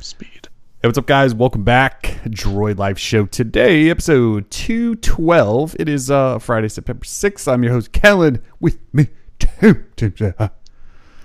Speed. Hey, what's up, guys? Welcome back. Droid Life Show today, episode 212. It is uh, Friday, September 6th. I'm your host, Kellen. With me, Tim. Tim uh,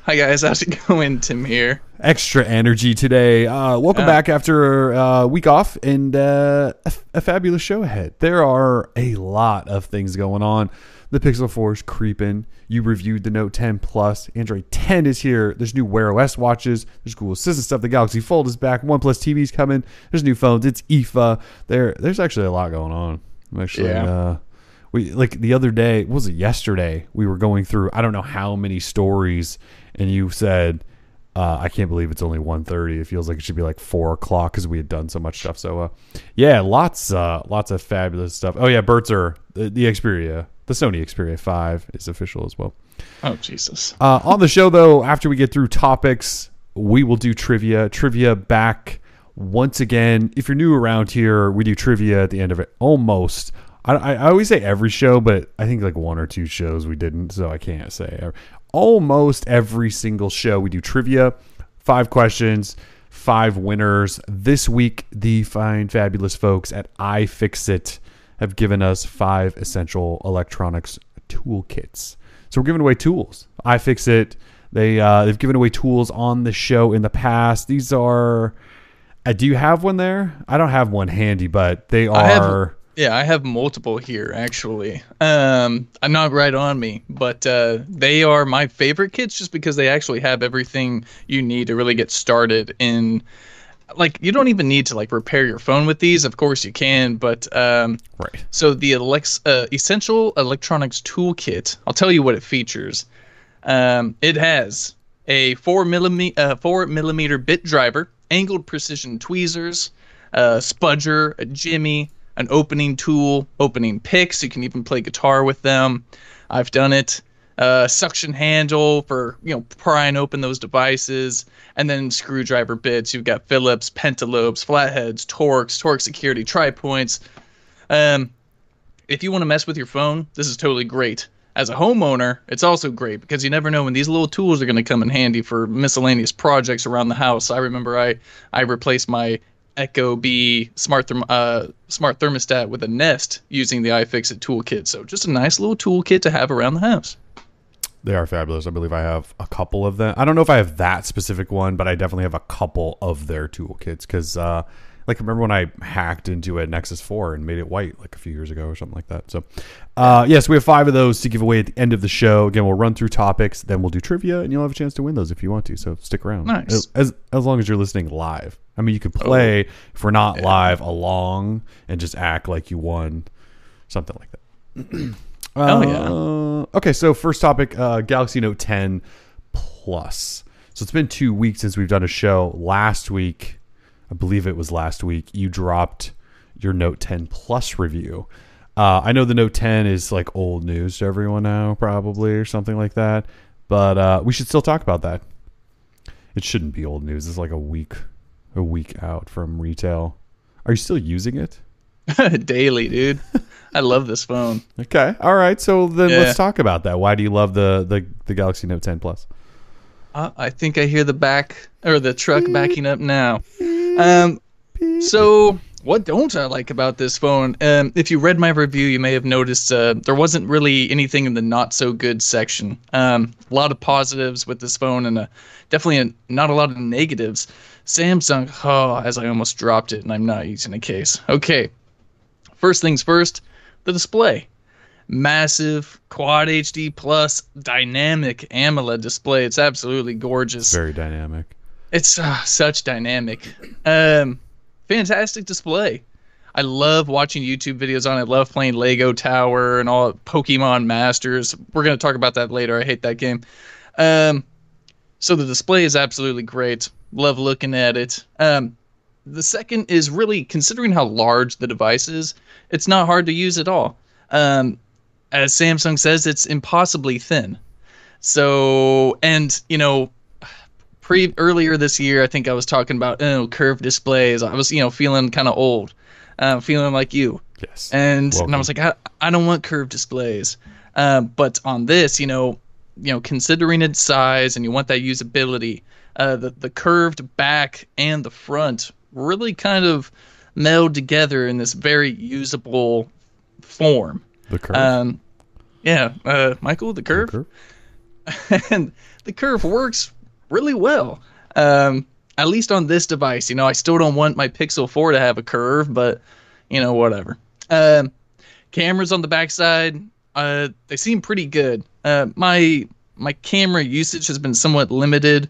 Hi guys, how's it going? Tim here. extra energy today. Uh, welcome Yeah. back after a week off and uh, a, a fabulous show ahead. There are a lot of things going on. The Pixel 4 is creeping. You reviewed the Note 10 Plus. Android 10 is here. There's new Wear OS watches. There's Google Assistant stuff. The Galaxy Fold is back. OnePlus TV's coming. There's new phones. It's IFA. There, there's actually a lot going on. I'm actually, Yeah. uh, we like the other day. Was it yesterday? We were going through. I don't know how many stories, and you said, uh, "I can't believe it's only 1.30. It feels like it should be like four o'clock because we had done so much stuff." So, uh, yeah, lots, uh, lots of fabulous stuff. Oh yeah, Bertzer, the, the Xperia, the Sony Xperia Five is official as well. Oh Jesus. Uh, on the show, though, after we get through topics, we will do trivia. Trivia back once again. If you're new around here, we do trivia at the end of it. Almost. I, I I always say every show, but I think like one or two shows we didn't, so I can't say. every- Almost every single show we do trivia. Five questions, five winners. This week, the fine, fabulous folks at iFixit have given us five essential electronics toolkits. So we're giving away tools. iFixit. They uh, they've given away tools on the show in the past. These are. Uh, do you have one there? I don't have one handy, but they I have- are. Yeah, I have multiple here actually. Um, I'm not right on me, but uh, they are my favorite kits just because they actually have everything you need to really get started in. Like you don't even need to like repair your phone with these. Of course you can, but um, right. So the Alex, uh, Essential Electronics Toolkit. I'll tell you what it features. Um, it has a four millimeter uh, four millimeter bit driver, angled precision tweezers, a spudger, a jimmy, an opening tool, opening picks. You can even play guitar with them. I've done it. Uh, suction handle for you know prying open those devices, and then screwdriver bits. You've got Phillips, pentalobes, flatheads, Torx, Torx security, tri points. Um, if you want to mess with your phone, this is totally great. As a homeowner, it's also great because you never know when these little tools are going to come in handy for miscellaneous projects around the house. I remember I I replaced my ecobee smart therm- uh, smart thermostat with a Nest using the iFixit toolkit. So just a nice little toolkit to have around the house. They are fabulous. I believe I have a couple of them. I don't know if I have that specific one, but I definitely have a couple of their toolkits because, uh, like, remember when I hacked into a Nexus 4 and made it white like a few years ago or something like that. So, uh, yes, we have five of those to give away at the end of the show. Again, we'll run through topics, then we'll do trivia, and you'll have a chance to win those if you want to. So stick around. Nice. As, as, long as you're listening live. I mean, you could play if we're not live along and just act like you won, something like that. Oh, yeah. Uh, okay, so first topic, uh, Galaxy Note 10 Plus. So it's been two weeks since we've done a show. Last week, I believe it was last week, you dropped your Note 10 Plus review. Uh, I know the Note 10 is like old news to everyone now, probably, or something like that. But uh, we should still talk about that. It shouldn't be old news. It's like a week, a week out from retail. Are you still using it? Daily, dude. I love this phone. Okay. All right. So then Yeah. let's talk about that. Why do you love the the, the Galaxy Note 10 Plus? Uh, I think I hear the back or the truck backing up now. Um, so what don't I like about this phone? Um, if you read my review, you may have noticed uh, there wasn't really anything in the not so good section. Um, a lot of positives with this phone, and uh, definitely a, not a lot of negatives. Samsung, oh, as I almost dropped it, and I'm not using a case. Okay, first things first, the display massive quad HD plus dynamic AMOLED display. It's absolutely gorgeous. Very dynamic. It's uh, such dynamic. Um, fantastic display. I love watching YouTube videos on it. Love playing Lego Tower and all Pokemon Masters. We're gonna talk about that later. I hate that game. Um, so the display is absolutely great. Love looking at it. Um, the second is really considering how large the device is. It's not hard to use at all. Um, as Samsung says, it's impossibly thin. So, and you know, pre earlier this year, I think I was talking about oh curved displays. I was you know feeling kind of old, uh, feeling like you, Yes. and and I was like I, I don't want curved displays. Uh, but on this, you know, you know, considering its size and you want that usability, uh, the the curved back and the front really kind of meld together in this very usable form. The curve. Um, yeah, uh, Michael, the curve, curve. and the curve works really well. Um, at least on this device, you know, I still don't want my Pixel 4 to have a curve, but you know, whatever. Um, cameras on the backside, uh, they seem pretty good. Uh, my my camera usage has been somewhat limited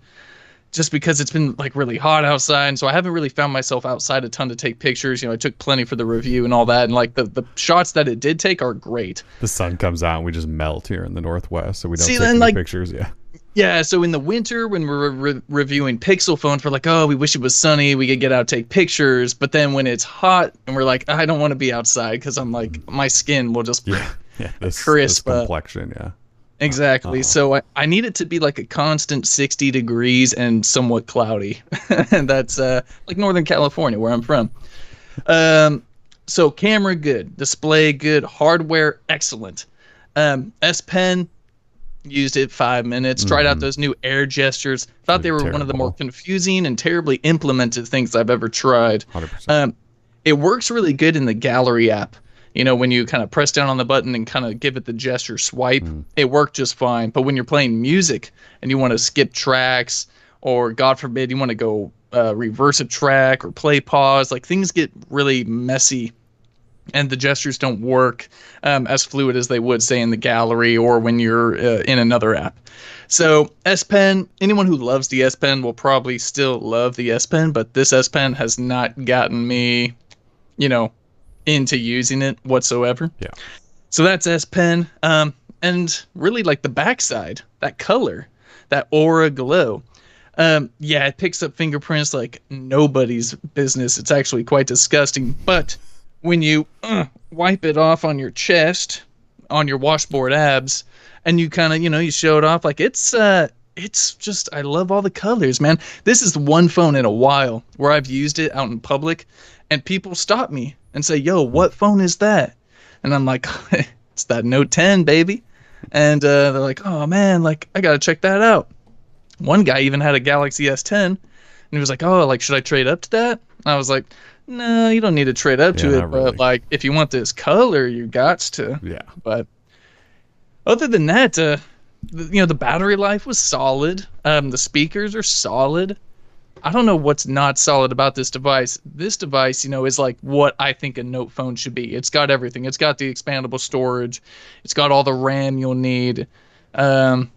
just because it's been like really hot outside and so i haven't really found myself outside a ton to take pictures you know i took plenty for the review and all that and like the, the shots that it did take are great the sun comes out and we just melt here in the northwest, so we don't See, take then, any like- pictures. Yeah. Yeah so in the winter when we're re- reviewing pixel phones we're like oh we wish it was sunny we could get out take pictures but then when it's hot and we're like i don't want to be outside because i'm like my skin will just Yeah. Yeah. This, crisp, this uh, complexion. Yeah. Exactly. So I, I need it to be like a constant 60 degrees and somewhat cloudy. and that's uh, like Northern California, where I'm from. Um, so camera good, display good, hardware excellent. Um, S Pen used it five minutes. Tried out those new air gestures. Thought they were one of the more confusing and terribly implemented things I've ever tried. 100%. Um, it works really good in the gallery app. You know, when you kind of press down on the button and kind of give it the gesture swipe, it worked just fine. But when you're playing music and you want to skip tracks, or God forbid, you want to go uh, reverse a track or play pause, like things get really messy and the gestures don't work um, as fluid as they would say in the gallery or when you're uh, in another app. So S Pen, anyone who loves the S Pen will probably still love the S Pen, but this S Pen has not gotten me, you know, into using it whatsoever. Yeah. So that's S Pen, um, and really like the backside, that color, that aura glow. Um, yeah, it picks up fingerprints like nobody's business. It's actually quite disgusting. But when you uh, wipe it off on your chest, on your washboard abs, and you kind of, you know, you show it off, like it's, uh, it's just, I love all the colors, man. This is the one phone in a while where I've used it out in public, and people stop me and say, "Yo, what phone is that?" And I'm like, "It's that Note 10, baby." And uh, they're like, "Oh man, like I gotta check that out." One guy even had a Galaxy S10, and he was like, "Oh, like should I trade up to that?" And I was like, "No, you don't need to trade up to it, not but like if you want this color, you got to." yeah. But other than that, uh, the, you know, the battery life was solid. Um, the speakers are solid. I don't know what's not solid about this device. This device, you know, is like what I think a Note phone should be. It's got everything. It's got the expandable storage. It's got all the RAM you'll need. Um,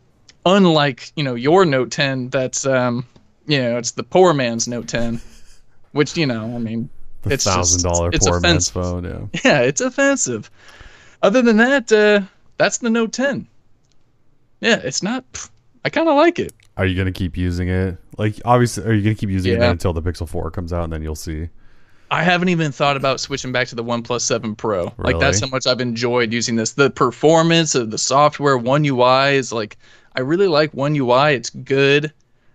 unlike you know your Note 10, that's um, you know, it's the poor man's Note 10, which you know, I mean, It's thousand dollar poor man's phone. Yeah. yeah, it's offensive. Other than that, uh, that's the Note 10. Yeah, it's not. I kind of like it. Are you gonna keep using it? Like, obviously, are you gonna keep using it until the Pixel Four comes out, and then you'll see? I haven't even thought about switching back to the OnePlus 7 Pro. Like that's Really? how much I've enjoyed using this. The performance of the software, One UI is like I really like One UI. It's good.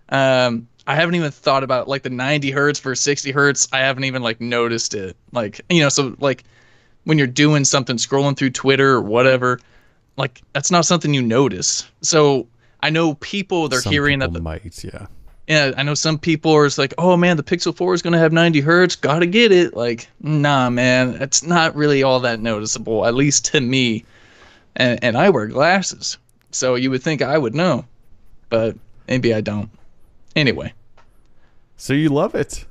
Um, I haven't even thought about like the 90 hertz versus 60 hertz. I haven't even like noticed it. Like you know, so like when you're doing something, scrolling through Twitter or whatever, like that's not something you notice. So I know people they're Some hearing that the might. Yeah. yeah, I know some people are like, oh man, the Pixel 4 is going to have 90 hertz. Gotta get it. Like, nah, man, it's not really all that noticeable, at least to me. And, and I wear glasses. So you would think I would know, but maybe I don't. Anyway, So you love it?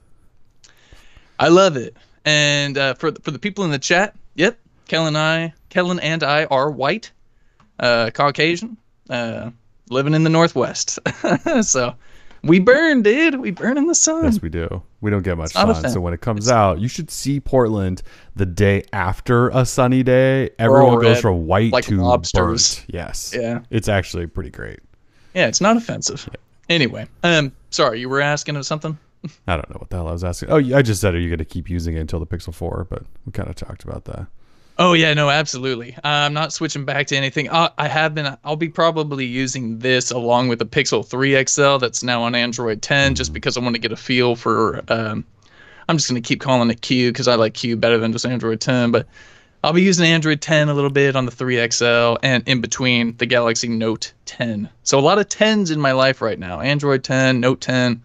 I love it. And uh, for, for the people in the chat, yep, Kellen and I, Kellen and I are white, uh, Caucasian, uh, living in the Northwest. so we burn, dude. We burn in the sun. Yes, we do. We don't get much sun. So when it comes out, you should see Portland the day after a sunny day. Everyone goes red, from white like to lobsters. burnt. Yes. Yeah. It's actually pretty great. Yeah, it's not offensive. Anyway, um, sorry, you were asking of something. I don't know what the hell I was asking. Oh, I just said, are you going to keep using it until the Pixel 4? But we kind of talked about that. Oh yeah, no, absolutely. I'm not switching back to anything. I, I have been. I'll be probably using this along with the Pixel 3 XL that's now on Android 10, just because I want to get a feel for. Um, I'm just gonna keep calling it Q because I like Q better than just Android 10. But I'll be using Android 10 a little bit on the 3XL and in between the Galaxy Note 10. So a lot of 10s in my life right now. Android 10, Note 10.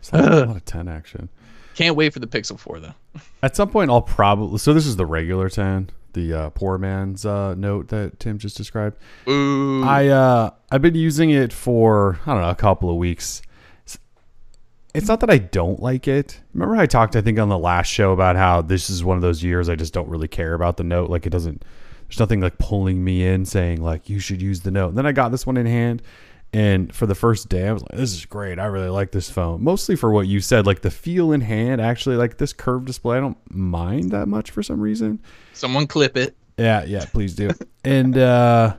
It's a lot, a lot of 10 action. Can't wait for the Pixel 4 though. At some point, I'll probably. So this is the regular 10, the uh, poor man's uh, note that Tim just described. Ooh. I uh, I've been using it for I don't know a couple of weeks. It's- not that I don't like it. Remember I talked I think on the last show about how this is one of those years I just don't really care about the note. Like it doesn't. There's nothing like pulling me in saying like you should use the note. And then I got this one in hand, and for the first day I was like, this is great. I really like this phone. Mostly for what you said, like the feel in hand. Actually, like this curved display, I don't mind that much for some reason. Someone clip it. Yeah, yeah, please do. and uh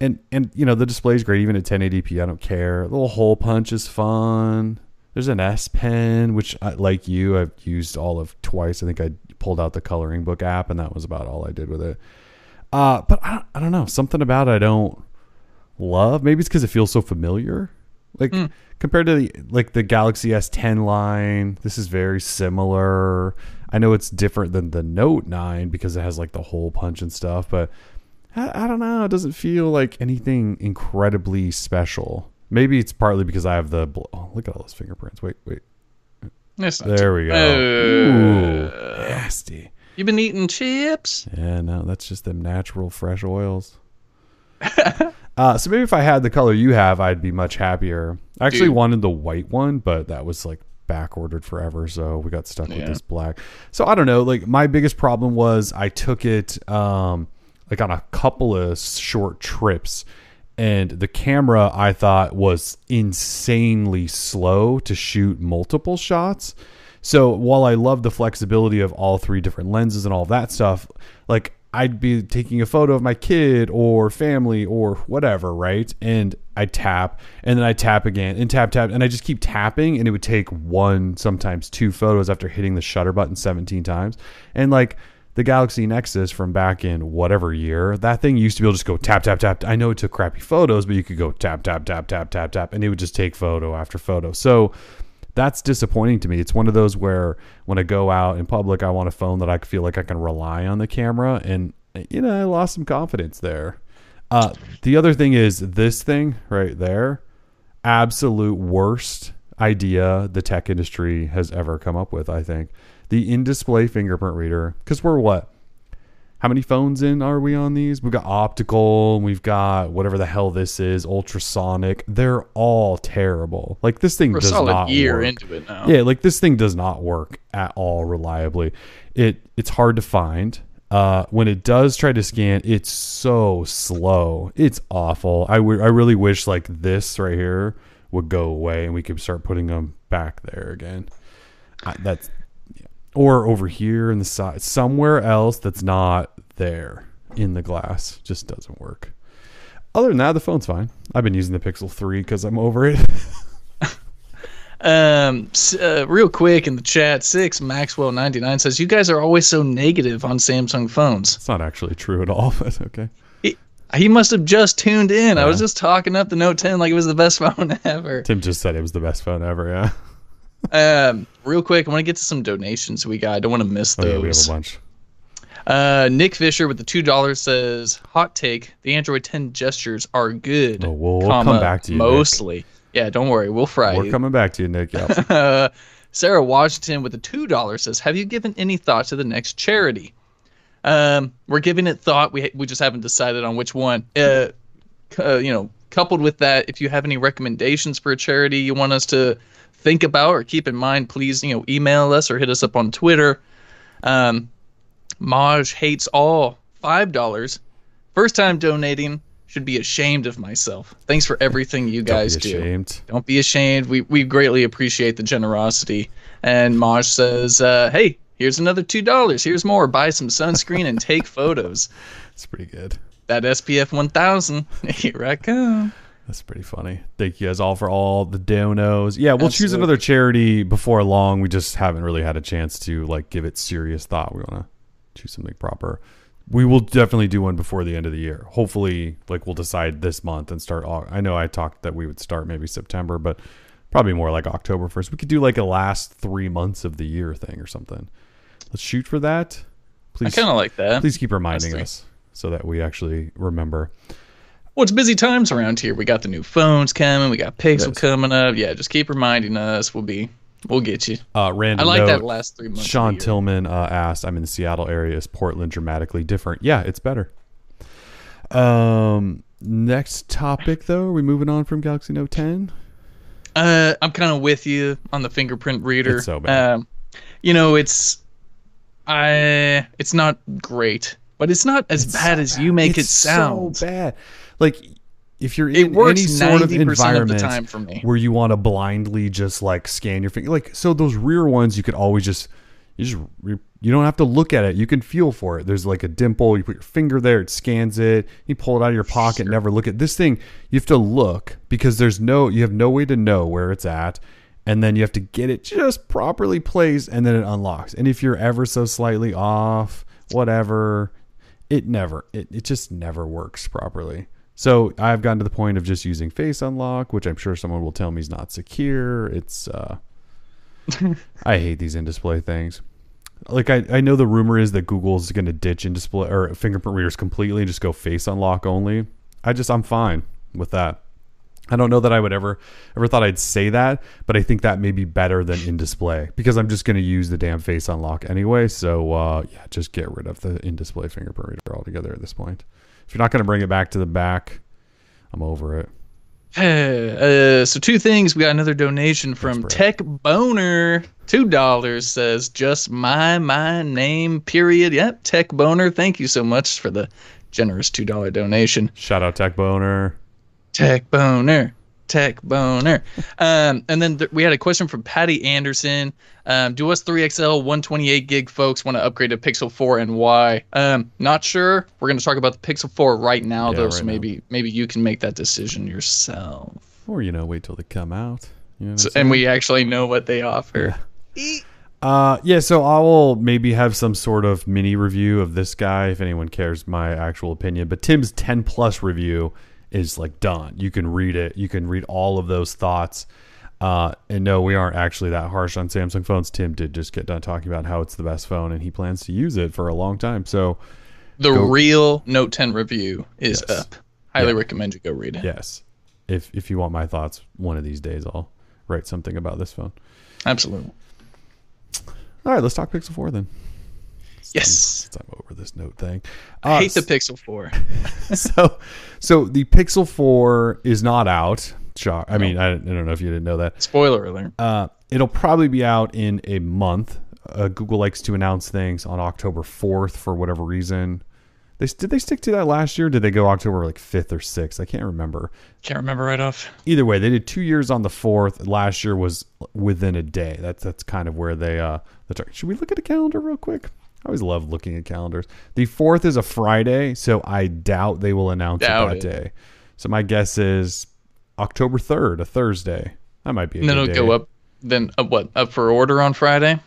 and and you know, the display is great even at 1080p. I don't care. The little hole punch is fun. There's an S Pen, which I, like you, I've used all of twice. I think I pulled out the coloring book app, and that was about all I did with it. Uh, but I don't, I don't know. Something about it I don't love. Maybe it's because it feels so familiar. Like compared to the like the Galaxy S10 line, this is very similar. I know it's different than the Note 9 because it has like the hole punch and stuff, but I, I don't know. It doesn't feel like anything incredibly special. Maybe it's partly because I have the. bl- Oh, look at all those fingerprints. Wait, wait. There we go. Uh, Ooh, nasty. You've been eating chips? Yeah, no, that's just them natural fresh oils. uh, so maybe if I had the color you have, I'd be much happier. I actually Dude. wanted the white one, but that was like back ordered forever, so we got stuck with this black. So I don't know. Like my biggest problem was I took it um, like on a couple of short trips. And the camera I thought was insanely slow to shoot multiple shots. So while I love the flexibility of all three different lenses and all that stuff, like I'd be taking a photo of my kid or family or whatever, right? And I tap and then I tap again and tap, tap, and I just keep tapping and it would take one, sometimes two photos after hitting the shutter button 17 times. And like the Galaxy Nexus from back in whatever year, that thing used to be able to just go tap, tap, tap. I know it took crappy photos, but you could go tap, tap, tap, tap, tap, tap, and it would just take photo after photo. So that's disappointing to me. It's one of those where when I go out in public, I want a phone that I feel like I can rely on the camera, and you know, I lost some confidence there. Uh, the other thing is this thing right there, absolute worst idea the tech industry has ever come up with. I think the in-display fingerprint reader, because we're what? How many phones in are we on these? We've got optical, we've got whatever the hell this is, ultrasonic. They're all terrible. Like this thing We're does solid not year work. into it now. Yeah, like this thing does not work at all reliably. It it's hard to find. Uh, when it does try to scan, it's so slow. It's awful. I I really wish like this right here would go away and we could start putting them back there again. I, that's. Or over here in the side somewhere else that's not there in the glass just doesn't work. Other than that, the phone's fine. I've been using the Pixel 3 because I'm over it. Um, uh, real quick in the chat, six Maxwell ninety nine says you guys are always so negative on Samsung phones. it's not actually true at all, but okay. He, he must have just tuned in. I was just talking up the Note 10 like it was the best phone ever. Tim just said it was the best phone ever. Yeah. Um, real quick, I want to get to some donations we got. I don't want to miss Oh, yeah, we have those. a bunch. uh, Nick Fisher with the two dollars says, "Hot take: The Android 10 gestures are good. Oh, we'll- we'll comma, come back to you, Nick. Mostly, yeah. Don't worry, we'll fry We're you." coming back to you, Nick. Yep. Uh, Sarah Washington with the two dollars says, "Have you given any thought to the next charity?" Um, we're giving it thought. We we just haven't decided on which one. Uh, uh, you know, coupled with that, if you have any recommendations for a charity you want us to think about or keep in mind, please you know email us or hit us up on Twitter. Um, Maj hates all five dollars. First time donating should be ashamed of myself. Thanks for everything you guys Don't be do. ashamed. Don't be ashamed. We we greatly appreciate the generosity. And Maj says, uh, "Hey, here's another two dollars. Here's more. Buy some sunscreen and take photos. It's pretty good. That SPF 1000. Here I come. That's pretty funny. Thank you guys all for all the donos. Yeah, we'll choose another charity before long. We just haven't really had a chance to like give it serious thought. We want to choose something proper. We will definitely do one before the end of the year. Hopefully, like we'll decide this month and start. I know I talked that we would start maybe September, but probably more like October first. We could do like a last three months of the year thing or something. Let's shoot for that. Please, kind of like that. please keep reminding honestly. us so that we actually remember. Well, it's busy times around here. We got the new phones coming. We got Pixel Yes. coming up. Yeah, just keep reminding us. We'll be, we'll get you. Uh, random. I like note, that last three months. Sean. Tillman uh, asked, "I'm in the Seattle area. Is Portland dramatically different?" Yeah, it's better. Um, next topic though, are we moving on from Galaxy Note 10? Uh, I'm kind of with you on the fingerprint reader. It's so bad. Um, you know, it's, I, it's not great, but it's not as bad as you make It's it sound. so bad. Like if you're in any sort of 90% of environment for me. where you want to blindly just like scan your finger, like so those rear ones, you could always just you just you don't have to look at it. You can feel for it. There's like a dimple. You put your finger there, it scans it. You pull it out of your pocket, never look at this thing. You have to look because there's no you have no way to know where it's at. And then you have to get it just properly placed and then it unlocks. And if you're ever so slightly off, whatever, it never it, it just never works properly so i've gotten to the point of just using face unlock which i'm sure someone will tell me is not secure it's uh i hate these in display things like I, I know the rumor is that google's going to ditch in display or fingerprint readers completely and just go face unlock only i just i'm fine with that I don't know that I would ever ever thought I'd say that, but I think that may be better than in display because I'm just going to use the damn face unlock anyway. So uh, yeah, just get rid of the in display fingerprint reader altogether at this point. If you're not going to bring it back to the back, I'm over it. Uh, so two things. We got another donation from Tech Boner. Two dollars says just my my name. Period. Yep. Tech Boner. Thank you so much for the generous two dollar donation. Shout out Tech Boner. Tech Boner. Tech Boner. Um, and then th- we had a question from Patty Anderson. Um, do us 3XL 128 gig folks want to upgrade to Pixel 4 and why? Um, not sure. We're going to talk about the Pixel 4 right now, Yeah, though, right so now. maybe maybe you can make that decision yourself. Or you know, wait till they come out. You know So, and we actually know what they offer. Yeah. Uh, yeah, so I will maybe have some sort of mini review of this guy if anyone cares my actual opinion. But Tim's 10 plus review is like done. You can read it. You can read all of those thoughts. Uh, and no, we aren't actually that harsh on Samsung phones. Tim did just get done talking about how it's the best phone and he plans to use it for a long time. So, The Go- real Note 10 review is Yes. up. Highly Yeah. recommend you go read it. yes, if if you want my thoughts, one of these days I'll write something about this phone. Absolutely. All right, let's talk Pixel 4 then. Yes. Since I'm over this note thing. I Uh, hate the Pixel 4. so so the Pixel 4 is not out. Shock. I mean, I, I don't know if you didn't know that. Spoiler alert. Uh, it'll probably be out in a month. Uh, Google likes to announce things on October 4th for whatever reason. They did they stick to that last year? Did they go October like 5th or 6th? I can't remember. Can't remember right off. Either way, they did two years on the 4th. Last year was within a day. That's that's kind of where they uh. That's right. Should we look at a calendar real quick? I always love looking at calendars. The 4th is a Friday, so I doubt they will announce Doubt it that it. day. So my guess is October 3rd, a Thursday. That might be a And then it'll day. go up. Then uh, what? Up for order on Friday?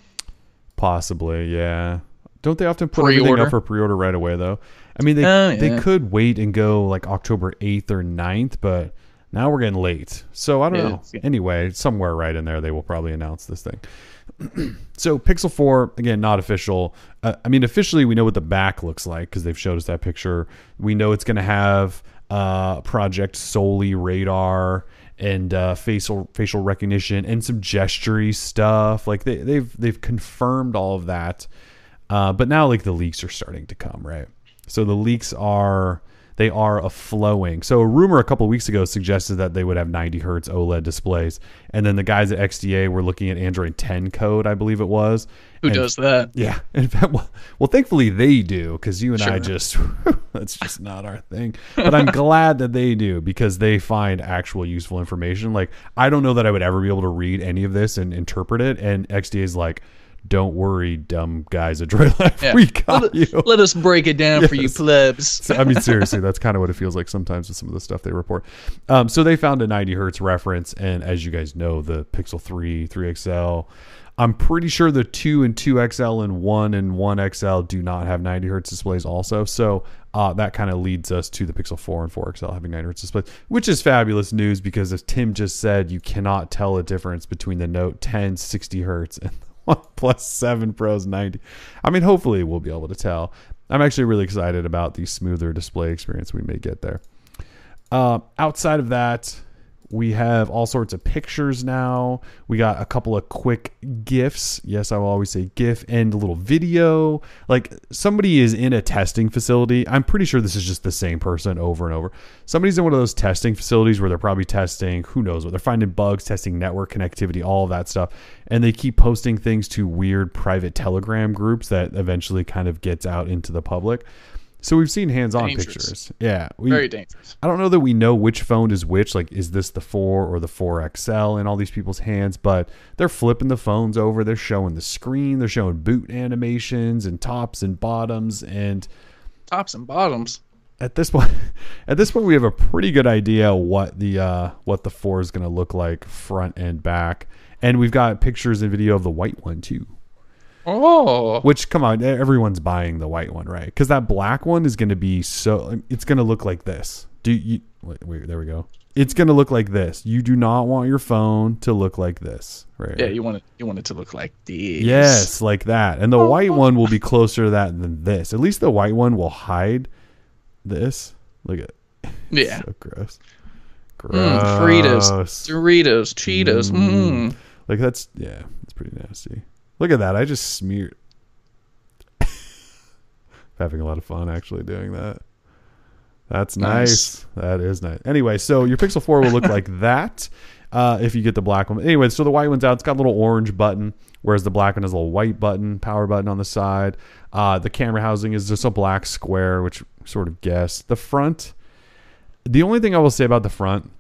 Possibly, yeah. Don't they often put everything Pre-order? up for pre-order right away though? I mean, they Oh, they could wait and go like October 8th or 9th, but now we're getting late. So I don't Yeah, know. yeah. Anyway, somewhere right in there they will probably announce this thing. so Pixel 4 again not official. Uh, I mean officially we know what the back looks like because they've showed us that picture. We know it's going to have uh Project Soli radar and uh, facial facial recognition and some gestury stuff. Like they, they've they've confirmed all of that. Uh, but now like the leaks are starting to come, right? So the leaks are they are a flowing. So a rumor a couple of weeks ago suggested that they would have 90 hertz OLED displays, and then the guys at XDA were looking at Android 10 code, I believe it was. Who And- does that? Yeah. In fact, well, well thankfully they do because you and I just that's just not our thing. But I'm glad that they do because they find actual useful information. Like I don't know that I would ever be able to read any of this and interpret it. And XDA is like, "Don't worry, dumb guys at Droid Life, Yeah. we got let, you." let us break it down for you Yes. plebs. So, I mean, seriously, that's kind of what it feels like sometimes with some of the stuff they report. Um, so they found a 90 hertz reference, and as you guys know, the Pixel 3, 3XL. I'm pretty sure the 2 and 2XL and 1 and 1XL do not have 90 hertz displays also. So uh, that kind of leads us to the Pixel 4 and 4XL having 90 hertz displays, which is fabulous news because as Tim just said, you cannot tell a difference between the Note 10 60 hertz and OnePlus 7 Pro's 90. I mean, hopefully we'll be able to tell. I'm actually really excited about the smoother display experience we may get there. Uh, outside of that, we have all sorts of pictures now. We got a couple of quick GIFs. Yes, I will always say GIF and a little video. Like somebody is in a testing facility. I'm pretty sure this is just the same person over and over. Somebody's in one of those testing facilities where they're probably testing, who knows what, they're finding bugs, testing network connectivity, all of that stuff. And they keep posting things to weird private Telegram groups that eventually kind of gets out into the public. So we've seen hands-on Dangerous. pictures. Yeah, we, Very dangerous. I don't know that we know which phone is which. Like, is this the 4 or the 4XL in all these people's hands? But they're flipping the phones over. They're showing the screen. They're showing boot animations and tops and bottoms. And Tops and bottoms. at this point, at this point, we have a pretty good idea what the uh, what the 4 is going to look like front and back. And we've got pictures and video of the white one too. Oh, Which, come on, everyone's buying the white one, right? Because that black one is going to be so. It's going to look like this. Do you? Wait, wait, there we go. It's going to look like this. You do not want your phone to look like this, right? yeah. You want it. You want it to look like these. Yes, like that. And the white one will be closer to that than this. At least the white one will hide this. Look at Yeah. so gross. Gross. Mm, Fritos, Doritos, Cheetos. Mm. Mm. Like that's yeah, it's pretty nasty. Look at that. I just smeared. Having a lot of fun actually doing that. That's nice. Nice. That is nice. Anyway, so your Pixel 4 will look like that uh, if you get the black one. Anyway, so the white one's out. It's got a little orange button, whereas the black one has a little white button, power button on the side. Uh, the camera housing is just a black square, which sort of guess. The front, the only thing I will say about the front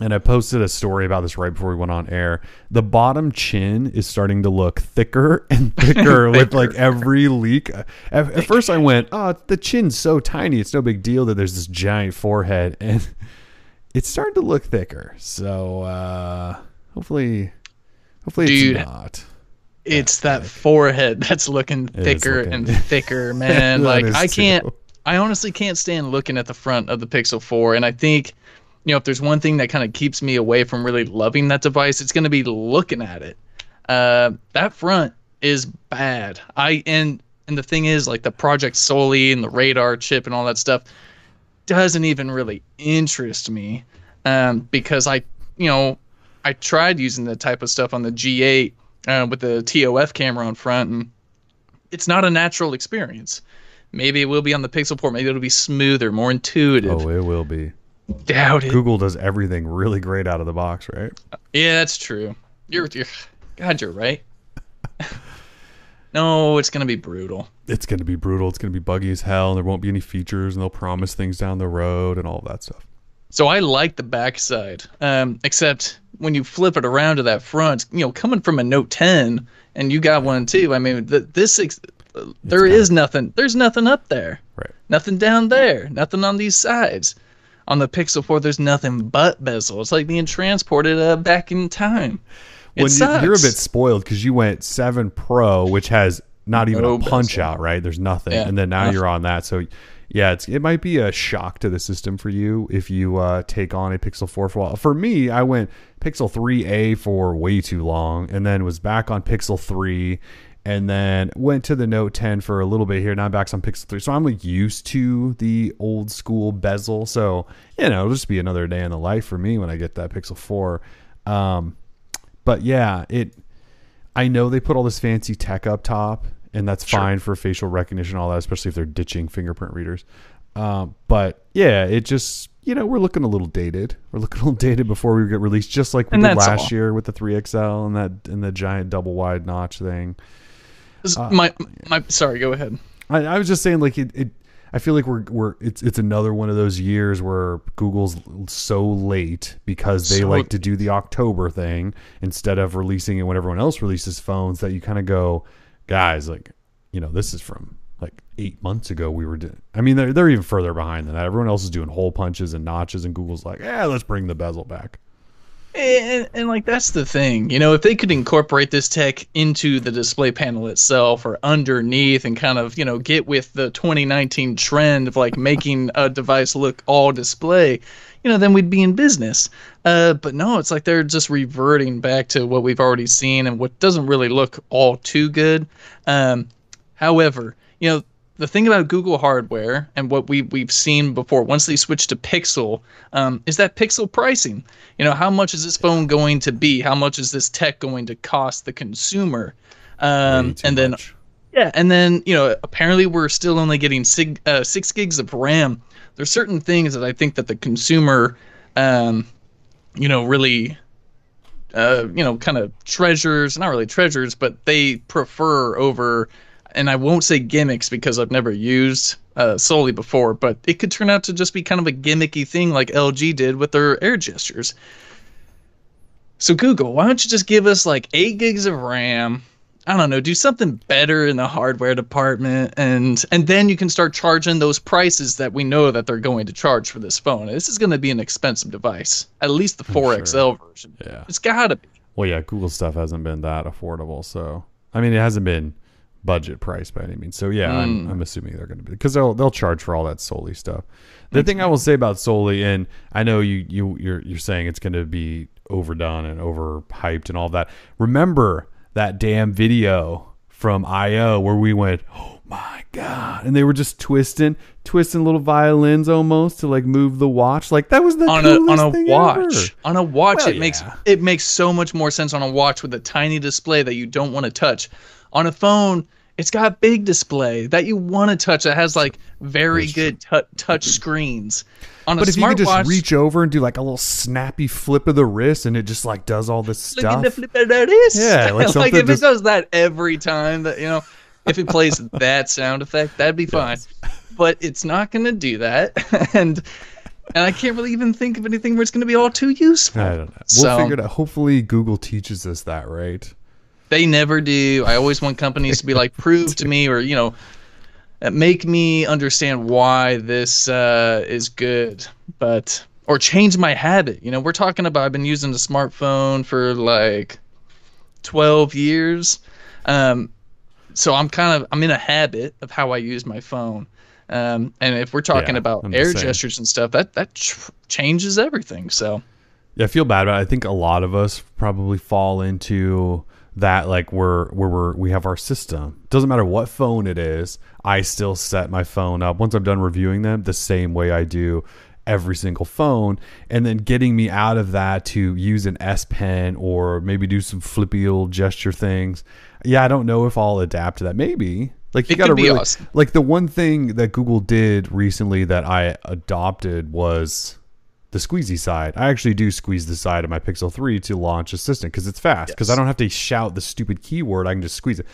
and I posted a story about this right before we went on air. The bottom chin is starting to look thicker and thicker with like every leak. At, at first, I went, "Oh, the chin's so tiny; it's no big deal that there's this giant forehead," and it's starting to look thicker. So uh, hopefully, hopefully Dude. it's not. It's that forehead that's looking thicker looking- and thicker, man. Like I can't. too. I honestly can't stand looking at the front of the Pixel 4, and I think, you know, if there's one thing that kind of keeps me away from really loving that device, it's going to be looking at it. Uh, that front is bad. I and and the thing is, like the Project Soli and the radar chip and all that stuff doesn't even really interest me, um, because I, you know, I tried using that type of stuff on the G8 uh, with the TOF camera on front, and it's not a natural experience. Maybe it will be on the Pixel 4. Maybe it'll be smoother, more intuitive. Oh, it will be. Doubt it. Google does everything really great out of the box, right? Yeah, that's true. You're, you're, God, you're right. no, it's gonna be brutal. It's going to be brutal. It's going to be buggy as hell, and there won't be any features, and they'll promise things down the road and all that stuff. So I like the backside, um, except when you flip it around to that front, you know, coming from a Note 10, and you got one too. I mean, th- this ex- uh, there is nothing. There's nothing up there. Right. Nothing down there. Nothing on these sides. On the Pixel 4, there's nothing but bezel. It's like being transported uh, back in time. It when you, you're a bit spoiled because you went 7 Pro, which has not even No a punch bezel. out, right? There's nothing, Yeah. and then now Nothing. you're on that. So, yeah, it's it might be a shock to the system for you if you uh, take on a Pixel 4 for a while. For me, I went Pixel 3a for way too long, and then was back on Pixel 3. And then went to the Note 10 for a little bit here. Now I'm back on Pixel 3. So I'm like used to the old school bezel. So, you know, it'll just be another day in the life for me when I get that Pixel 4. Um, but yeah, it. I know they put all this fancy tech up top, and that's Sure. fine for facial recognition, all that, especially if they're ditching fingerprint readers. Um, but yeah, it just you know we're looking a little dated. We're looking a little dated before we get released, just like we And did last all. year with the 3XL and that and the giant double wide notch thing. Uh, my my sorry, go ahead. I, I was just saying, like it, it. I feel like we're we're it's it's another one of those years where Google's so late because they So- like to do the October thing instead of releasing it when everyone else releases phones. That you kind of go, guys, like you know, this is from like eight months ago. We were doing. I mean, they're they're even further behind than that. Everyone else is doing hole punches and notches, and Google's like, yeah, let's bring the bezel back. And, and like that's the thing, you know, if they could incorporate this tech into the display panel itself or underneath and kind of, you know, get with the 2019 trend of like making a device look all display, you know, then we'd be in business. Uh, but no, it's like they're just reverting back to what we've already seen and what doesn't really look all too good. Um, however, you know, the thing about Google hardware and what we we've seen before, once they switch to Pixel, um, is that Pixel pricing. You know, how much is this phone going to be? How much is this tech going to cost the consumer? Um, and then, much. yeah, and then you know, apparently we're still only getting sig- uh, six gigs of RAM. There's certain things that I think that the consumer, um, you know, really uh, you know, kind of treasures, not really treasures, but they prefer over, and I won't say gimmicks because I've never used uh, Soli before, but it could turn out to just be kind of a gimmicky thing like LG did with their air gestures. So, Google, why don't you just give us like 8 gigs of RAM? I don't know, do something better in the hardware department and and then you can start charging those prices that we know that they're going to charge for this phone. This is going to be an expensive device. At least the 4XL version. Yeah. It's got to be. Well, yeah, Google stuff hasn't been that affordable. So, I mean, it hasn't been budget price by any means. So, yeah, Mm. I'm, I'm assuming they're going to be because they'll they'll charge for all that Soli stuff. The thing I will say about Soli, and I know you you you're you're saying it's going to be overdone and overhyped and all that. Remember that damn video from IO where we went, oh my god, and they were just twisting, twisting little violins almost to like move the watch. Like that was the on a on a watch. ever. On a watch, Well, it makes it makes so much more sense on a watch with a tiny display that you don't want to touch. On a phone, it's got a big display that you want to touch. That has like very good tou touch screens. On But a if you could just reach over and do like a little snappy flip of the wrist, and it just like does all this stuff. the flip of the wrist. Yeah, like like, if just- it does that every time that you know, if it plays that sound effect, that'd be fine. But it's not going to do that, and and I can't really even think of anything where it's going to be all too useful. I don't know. We'll So- figure it out. Hopefully, Google teaches us that, right? They never do. I always want companies to be like, prove to me, or you know, uh, make me understand why this uh, is good, but or change my habit. You know, we're talking about I've been using the smartphone for like twelve years, um, so I'm kind of I'm in a habit of how I use my phone. Um, and if we're talking Yeah, about I'm air gestures and stuff, that that ch- changes everything. So Yeah, I feel bad about it. I think a lot of us probably fall into that like we're where we're we have our system. Doesn't matter what phone it is, I still set my phone up once I'm done reviewing them the same way I do every single phone and then getting me out of that to use an S Pen or maybe do some flippy old gesture things. Yeah, I don't know if I'll adapt to that. Maybe. Like you got to really awesome. like the one thing that Google did recently that I adopted was the squeezy side. I actually do squeeze the side of my Pixel 3 to launch Assistant because it's fast. Because I don't have to shout the stupid keyword. I can just squeeze it.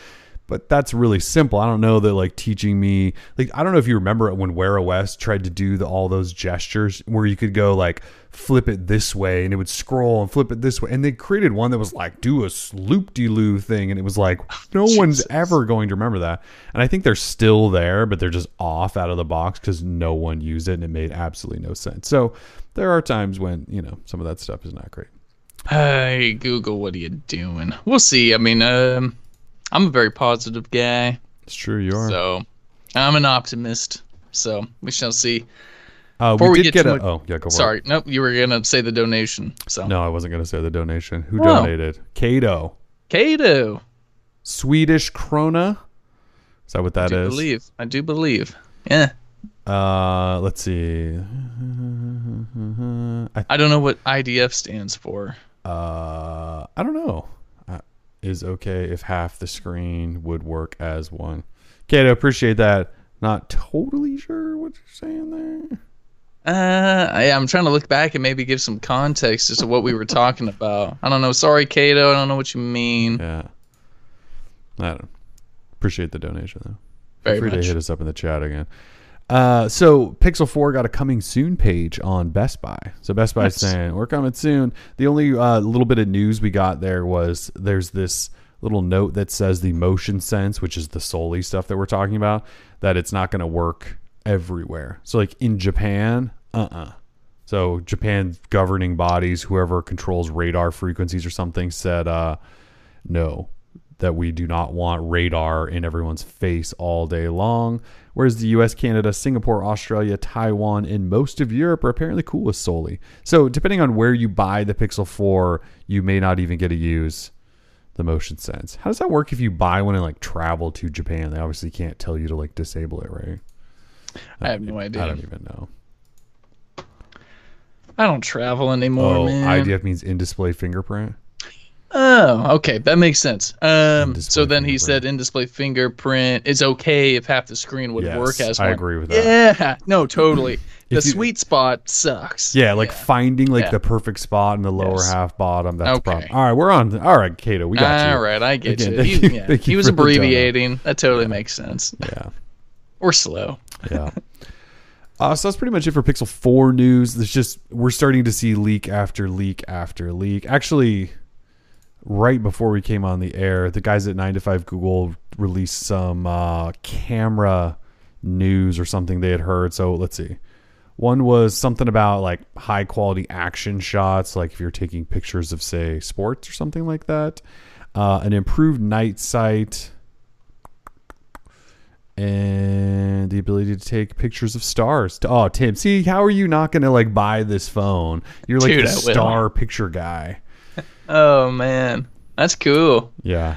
But that's really simple. I don't know that like teaching me like I don't know if you remember when Wear OS tried to do the, all those gestures where you could go like flip it this way and it would scroll and flip it this way and they created one that was like do a loop de loo thing and it was like no one's ever going to remember that and I think they're still there but they're just off out of the box because no one used it and it made absolutely no sense. So there are times when you know some of that stuff is not great. Hey Google, what are you doing? We'll see. I mean, um, I'm a very positive guy, It's true you are. so I'm an optimist. So we shall see. uh, before we we get get, a it- oh yeah go it. Sorry, nope. You were gonna say the donation. So No, I wasn't going to say the donation. Who Oh. donated? Cato. Kato, Swedish krona. Is that what that is? I is? believe. I do believe. Yeah. Uh, let's see. I I don't know what IDF stands for. uh, I don't know. Uh, is okay if half the screen would work as one. Cato, appreciate that. Not totally sure what you're saying there. Uh, I, I'm trying to look back and maybe give some context as to what we were talking about. I don't know. Sorry, Kato. I don't know what you mean. Yeah. I don't appreciate the donation though. Very Feel free much. to hit us up in the chat again. Uh, so Pixel 4 got a coming soon page on Best Buy. So Best Buy's Nice. saying we're coming soon. The only uh, little bit of news we got there was there's this little note that says the motion sense, which is the Soli stuff that we're talking about, that it's not going to work everywhere. So like in Japan, uh-uh. So Japan's governing bodies, whoever controls radar frequencies or something, said uh, no, that we do not want radar in everyone's face all day long. Whereas the US, Canada, Singapore, Australia, Taiwan, and most of Europe are apparently cool with Soli. So, depending on where you buy the Pixel 4, you may not even get to use the motion sense. How does that work if you buy one and like travel to Japan? They obviously can't tell you to like disable it, right? I have no idea. I don't even know. I don't travel anymore, Oh, man. IDF means in display fingerprint. Oh, okay, that makes sense. Um, so then he said in-display fingerprint is okay if half the screen would Yes, work as well. I agree with that. Yeah, no, totally. the you- sweet spot sucks. Yeah, like finding like Yeah. the perfect spot in the lower Yes. half bottom. That's the Okay. problem. All right, we're on. All right, Kato, we got you. All right, I get Again, you. He, yeah, he was for the donut. abbreviating. That totally makes sense. Yeah, Or slow. yeah. Uh, so that's pretty much it for Pixel 4 news. There's just we're starting to see leak after leak after leak. Actually, right before we came on the air, the guys at 9 to 5 Google released some uh, camera news or something they had heard. So let's see. One was something about like high quality action shots, like if you're taking pictures of, say, sports or something like that. Uh, an improved night sight and the ability to take pictures of stars. Oh, Tim, see, how are you not going to like buy this phone? You're like Dude, the star picture guy. Oh man, that's cool. Yeah.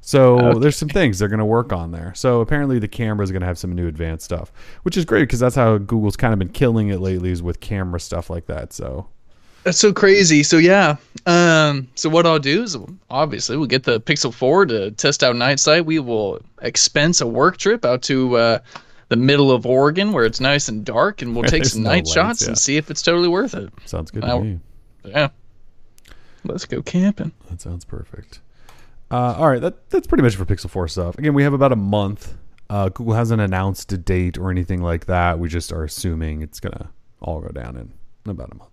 So Okay. there's some things they're going to work on there. So apparently the camera is going to have some new advanced stuff, which is great because that's how Google's kind of been killing it lately is with camera stuff like that. So That's so crazy. So yeah. Um. So what I'll do is obviously we'll get the Pixel 4 to test out Night Sight. We will expense a work trip out to uh, the middle of Oregon where it's nice and dark, and we'll take some no night lights, shots yeah. and see if it's totally worth it. sounds good Wow. to me. Yeah. Let's go camping. That sounds perfect. Uh, all right, that that's pretty much for Pixel 4 stuff. Again, we have about a month. Uh, Google hasn't announced a date or anything like that. We just are assuming it's gonna all go down in about a month.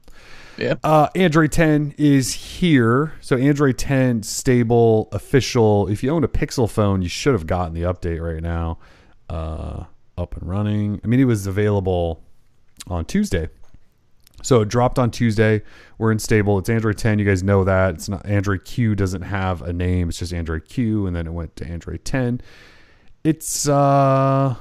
Yeah. Uh, Android 10 is here. So Android 10 stable, official. If you own a Pixel phone, you should have gotten the update right now. Uh, up and running. I mean, it was available on Tuesday. So it dropped on Tuesday. We're in stable. It's Android 10. You guys know that. It's not Android Q doesn't have a name. It's just Android Q and then it went to Android 10. It's uh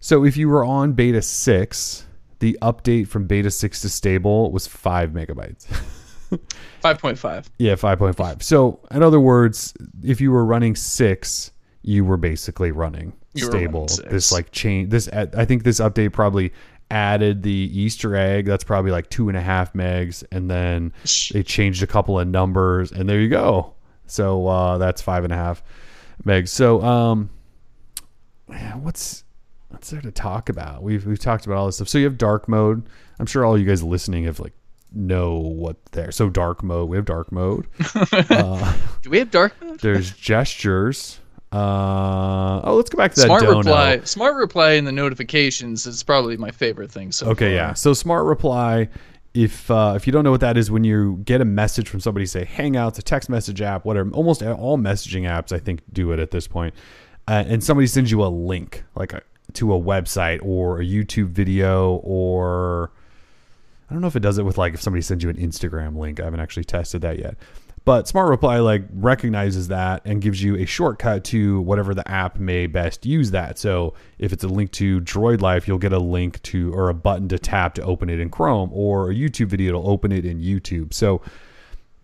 so if you were on beta 6, the update from beta 6 to stable was 5 megabytes. 5.5. Yeah, 5.5. So, in other words, if you were running 6, you were basically running You stable. running. This like change this I think this update probably added the Easter egg. That's probably like two and a half megs, and then they changed a couple of numbers, and there you go. So uh, that's five and a half megs. So um, what's what's there to talk about? We've we've talked about all this stuff. So you have dark mode. I'm sure all you guys listening have like know what there. So dark mode. We have dark mode. uh, Do we have dark mode? there's gestures. Uh, oh, let's go back to that Smart dono. reply. Smart reply in the notifications is probably my favorite thing. So Okay, far. yeah. So smart reply. If uh, if you don't know what that is, when you get a message from somebody, say Hangouts, a text message app, whatever. Almost all messaging apps, I think, do it at this point. Uh, and somebody sends you a link, like a, to a website or a YouTube video, or I don't know if it does it with like if somebody sends you an Instagram link. I haven't actually tested that yet. But Smart Reply like recognizes that and gives you a shortcut to whatever the app may best use that. So if it's a link to Droid Life, you'll get a link to or a button to tap to open it in Chrome, or a YouTube video to open it in YouTube. So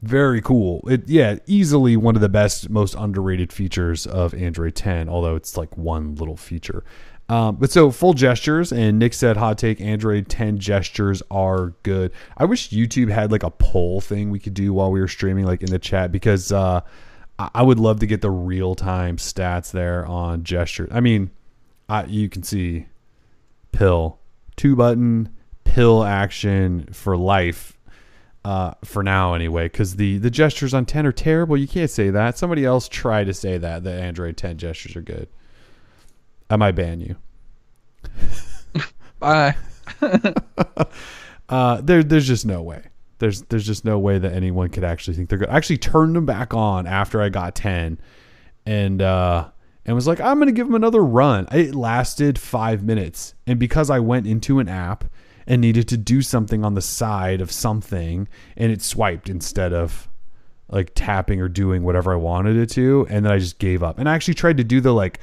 very cool. It yeah, easily one of the best, most underrated features of Android 10. Although it's like one little feature. Um, but so full gestures, and Nick said hot take Android 10 gestures are good. I wish YouTube had like a poll thing we could do while we were streaming, like in the chat, because uh, I would love to get the real time stats there on gestures. I mean, I, you can see pill, two button, pill action for life. Uh, for now anyway, because the the gestures on 10 are terrible. You can't say that. Somebody else try to say that the Android 10 gestures are good. I might ban you. Bye. Uh, there, there's just no way. There's, there's just no way that anyone could actually think they're good. I actually turned them back on after I got ten, and uh, and was like, I'm gonna give them another run. It lasted five minutes, and because I went into an app and needed to do something on the side of something, and it swiped instead of like tapping or doing whatever I wanted it to, and then I just gave up. And I actually tried to do the like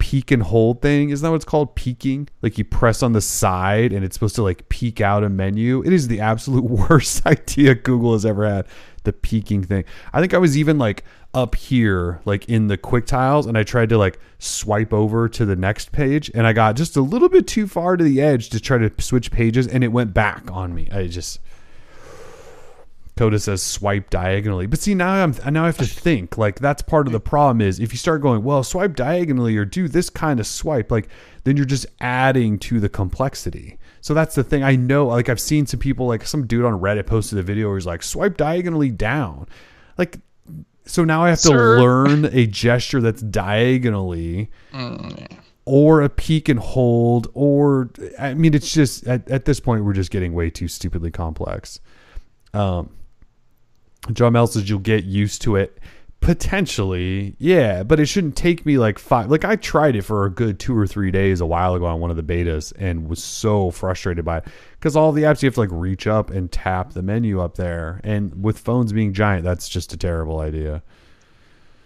peek and hold thing. Isn't that what it's called? Peeking? Like you press on the side and it's supposed to like peek out a menu. It is the absolute worst idea Google has ever had. The peeking thing. I think I was even like up here, like in the quick tiles, and I tried to like swipe over to the next page, and I got just a little bit too far to the edge to try to switch pages, and it went back on me. I just Coda says swipe diagonally. But see now I'm now I have to think like that's part of the problem is if you start going well swipe diagonally or do this kind of swipe like then you're just adding to the complexity. So that's the thing. I know like I've seen some people like some dude on Reddit posted a video where he's like swipe diagonally down. Like so now I have Sir. to learn a gesture that's diagonally Mm, or a peak and hold or I mean it's just at, at this point we're just getting way too stupidly complex. Um John Mel says you'll get used to it. Potentially, yeah, but it shouldn't take me like five. Like I tried it for a good two or three days a while ago on one of the betas and was so frustrated by it because all the apps you have to like reach up and tap the menu up there, and with phones being giant, that's just a terrible idea.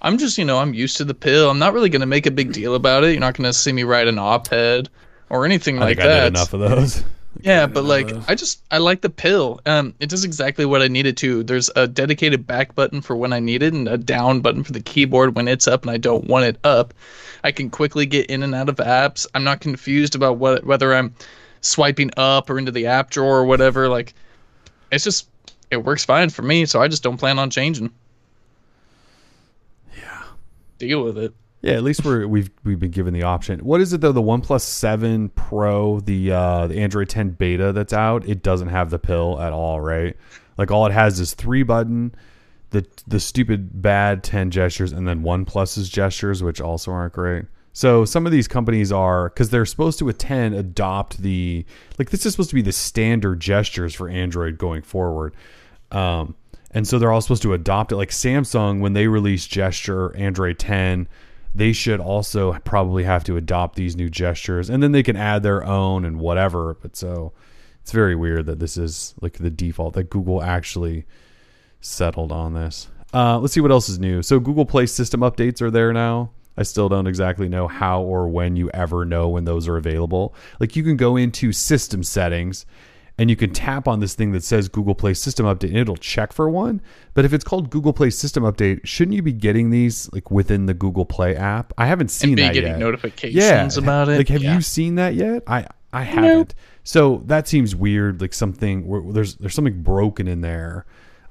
I'm just, you know, I'm used to the pill. I'm not really going to make a big deal about it. You're not going to see me write an op-ed or anything I like I that. did enough of those. Yeah, but like I just I like the pill. Um, it does exactly what I needed to. There's a dedicated back button for when I need it, and a down button for the keyboard when it's up and I don't want it up. I can quickly get in and out of apps. I'm not confused about what whether I'm swiping up or into the app drawer or whatever. Like, it's just it works fine for me. So I just don't plan on changing. Yeah. Deal with it. Yeah, at least we're we've we've been given the option. What is it though? The OnePlus Seven Pro, the uh, the Android 10 beta that's out, it doesn't have the pill at all, right? Like all it has is three button, the the stupid bad 10 gestures, and then One OnePlus's gestures, which also aren't great. So some of these companies are because they're supposed to with 10 adopt the like this is supposed to be the standard gestures for Android going forward. Um, and so they're all supposed to adopt it. Like Samsung, when they release gesture Android 10, they should also probably have to adopt these new gestures and then they can add their own and whatever but so it's very weird that this is like the default that google actually settled on this. Uh, let's see what else is new. So google play system updates are there now. I still don't exactly know how or when you ever know when those are available. Like you can go into system settings and you can tap on this thing that says Google Play System Update and it'll check for one. But if it's called Google Play System Update, shouldn't you be getting these like within the Google Play app? I haven't seen And be that getting yet. notifications about it. Like, have Yeah. you seen that yet? I I haven't. So that seems weird. Like something where there's there's something broken in there.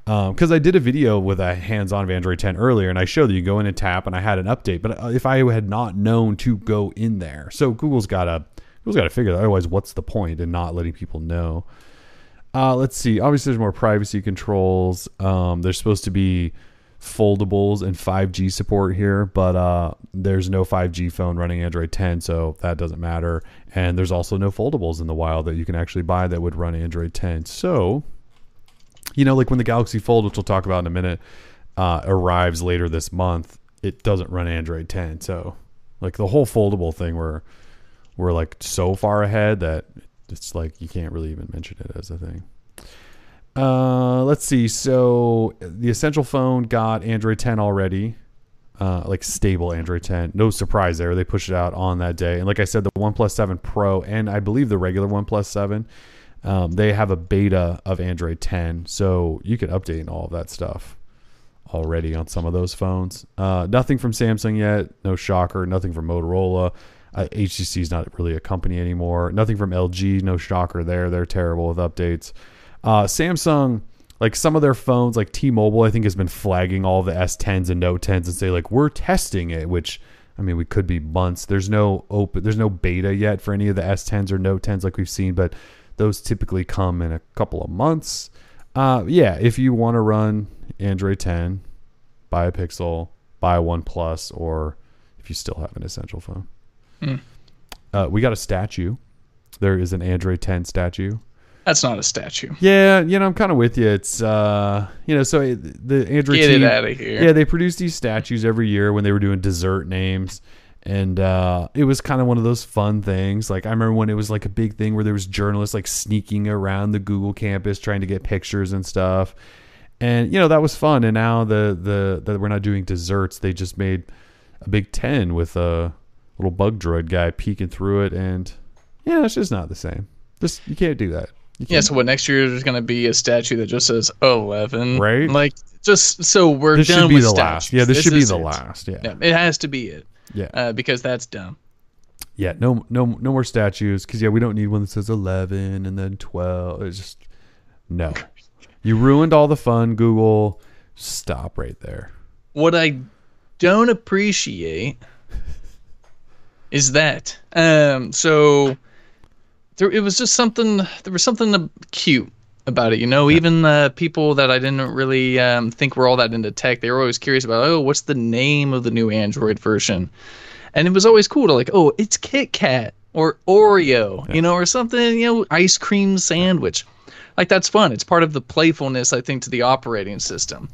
Because I did a video with a hands-on of Android 10 earlier, and I showed that you go in and tap, and I had an update. But uh, if I had not known to go in there, so Google's got to Google's got to figure that. Otherwise, what's the point in not letting people know? Uh, let's see. Obviously, there's more privacy controls. Um, there's supposed to be foldables and 5G support here, but uh, there's no 5G phone running Android 10, so that doesn't matter. And there's also no foldables in the wild that you can actually buy that would run Android 10. So, you know, like when the Galaxy Fold, which we'll talk about in a minute, uh, arrives later this month, it doesn't run Android 10. So, like the whole foldable thing, we're we're like so far ahead that it's like you can't really even mention it as a thing. Uh, let's see. So the Essential phone got Android 10 already, uh, like stable Android 10. No surprise there. They pushed it out on that day. And like I said, the OnePlus 7 Pro and I believe the regular OnePlus 7, um, they have a beta of Android 10, so you can update and all of that stuff already on some of those phones. Uh, nothing from Samsung yet. No shocker. Nothing from Motorola. Uh, HTC is not really a company anymore. Nothing from LG. No shocker there. They're terrible with updates. Uh, Samsung, like some of their phones, like T-Mobile, I think has been flagging all the S10s and Note 10s and say like we're testing it, which I mean we could be months. There's no open, there's no beta yet for any of the S10s or Note 10s like we've seen, but those typically come in a couple of months. Uh, yeah, if you want to run Android 10, buy a Pixel, buy a OnePlus, or if you still have an essential phone. Hmm. Uh, we got a statue. There is an Android 10 statue. That's not a statue. Yeah, you know, I'm kind of with you. It's uh, you know, so it- the Android Get team, it out of here. yeah, they produce these statues every year when they were doing dessert names. And uh, it was kind of one of those fun things. Like I remember when it was like a big thing where there was journalists like sneaking around the Google campus trying to get pictures and stuff. and you know that was fun. And now the the that we're not doing desserts. They just made a big ten with a little bug droid guy peeking through it, and yeah, it's just not the same. Just you can't do that. Yeah, can't. so what next year there's gonna be a statue that just says eleven. Right. Like just so we're this done should be with the statues. last. Yeah, this, should be the it. last. Yeah, Yeah, it has to be it. yeah, Uh, because that's dumb. yeah. No, no, no more statues. Because yeah, we don't need one that says eleven and then twelve. It's just no. You ruined all the fun, Google. Stop right there. What I don't appreciate is that. Um, so there, it was just something. There was something cute about it, you know. Even uh, people that I didn't really um, think were all that into tech, they were always curious about. Oh, what's the name of the new Android version? And it was always cool to like, oh, it's Kit Kat or Oreo, you know, or something, you know, ice cream sandwich. Like that's fun. It's part of the playfulness, I think, to the operating system.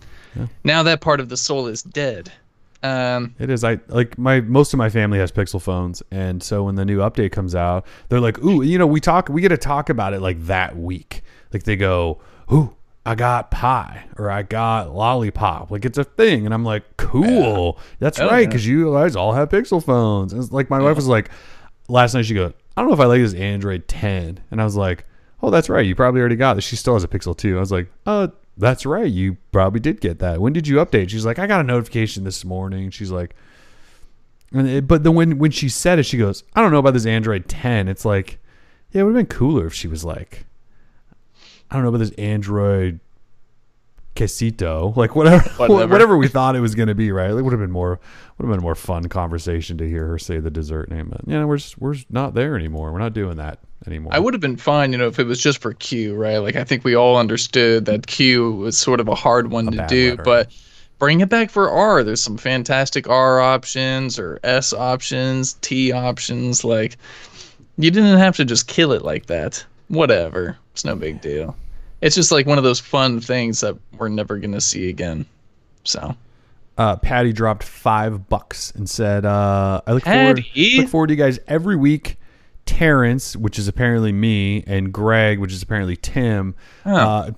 Now that part of the soul is dead. Um, It is. I like my most of my family has Pixel phones, and so when the new update comes out, they're like, "Ooh, you know, we talk, we get to talk about it like that week." Like they go, "Ooh, I got pie or I got lollipop." Like it's a thing, and I'm like, "Cool, that's Oh, right," yeah. because you guys all have Pixel phones. And it's like my wife was like, last night she goes, "I don't know if I like this Android 10," and I was like, "Oh, that's right, you probably already got this." She still has a Pixel 2. I was like, "Uh." That's right. You probably did get that. When did you update? She's like, I got a notification this morning. She's like, it, but then when when she said it, she goes, "I don't know about this Android 10." It's like, yeah, it would have been cooler if she was like, "I don't know about this Android quesito," like whatever, Whatever. whatever, we thought it was going to be. Right? It would have been more would have been a more fun conversation to hear her say the dessert name. But yeah, we're just, we're not there anymore. We're not doing that anymore. I would have been fine, you know, if it was just for Q, right? Like I think we all understood that Q was sort of a hard one to do, letter. but bring it back for R. There's some fantastic R options or S options, T options. Like you didn't have to just kill it like that. Whatever. It's no big deal. It's just like one of those fun things that we're never gonna see again. So uh, Patty dropped five bucks and said, uh, "I look forward, look forward to you guys every week." Terrence, which is apparently me, and Greg, which is apparently Tim, uh,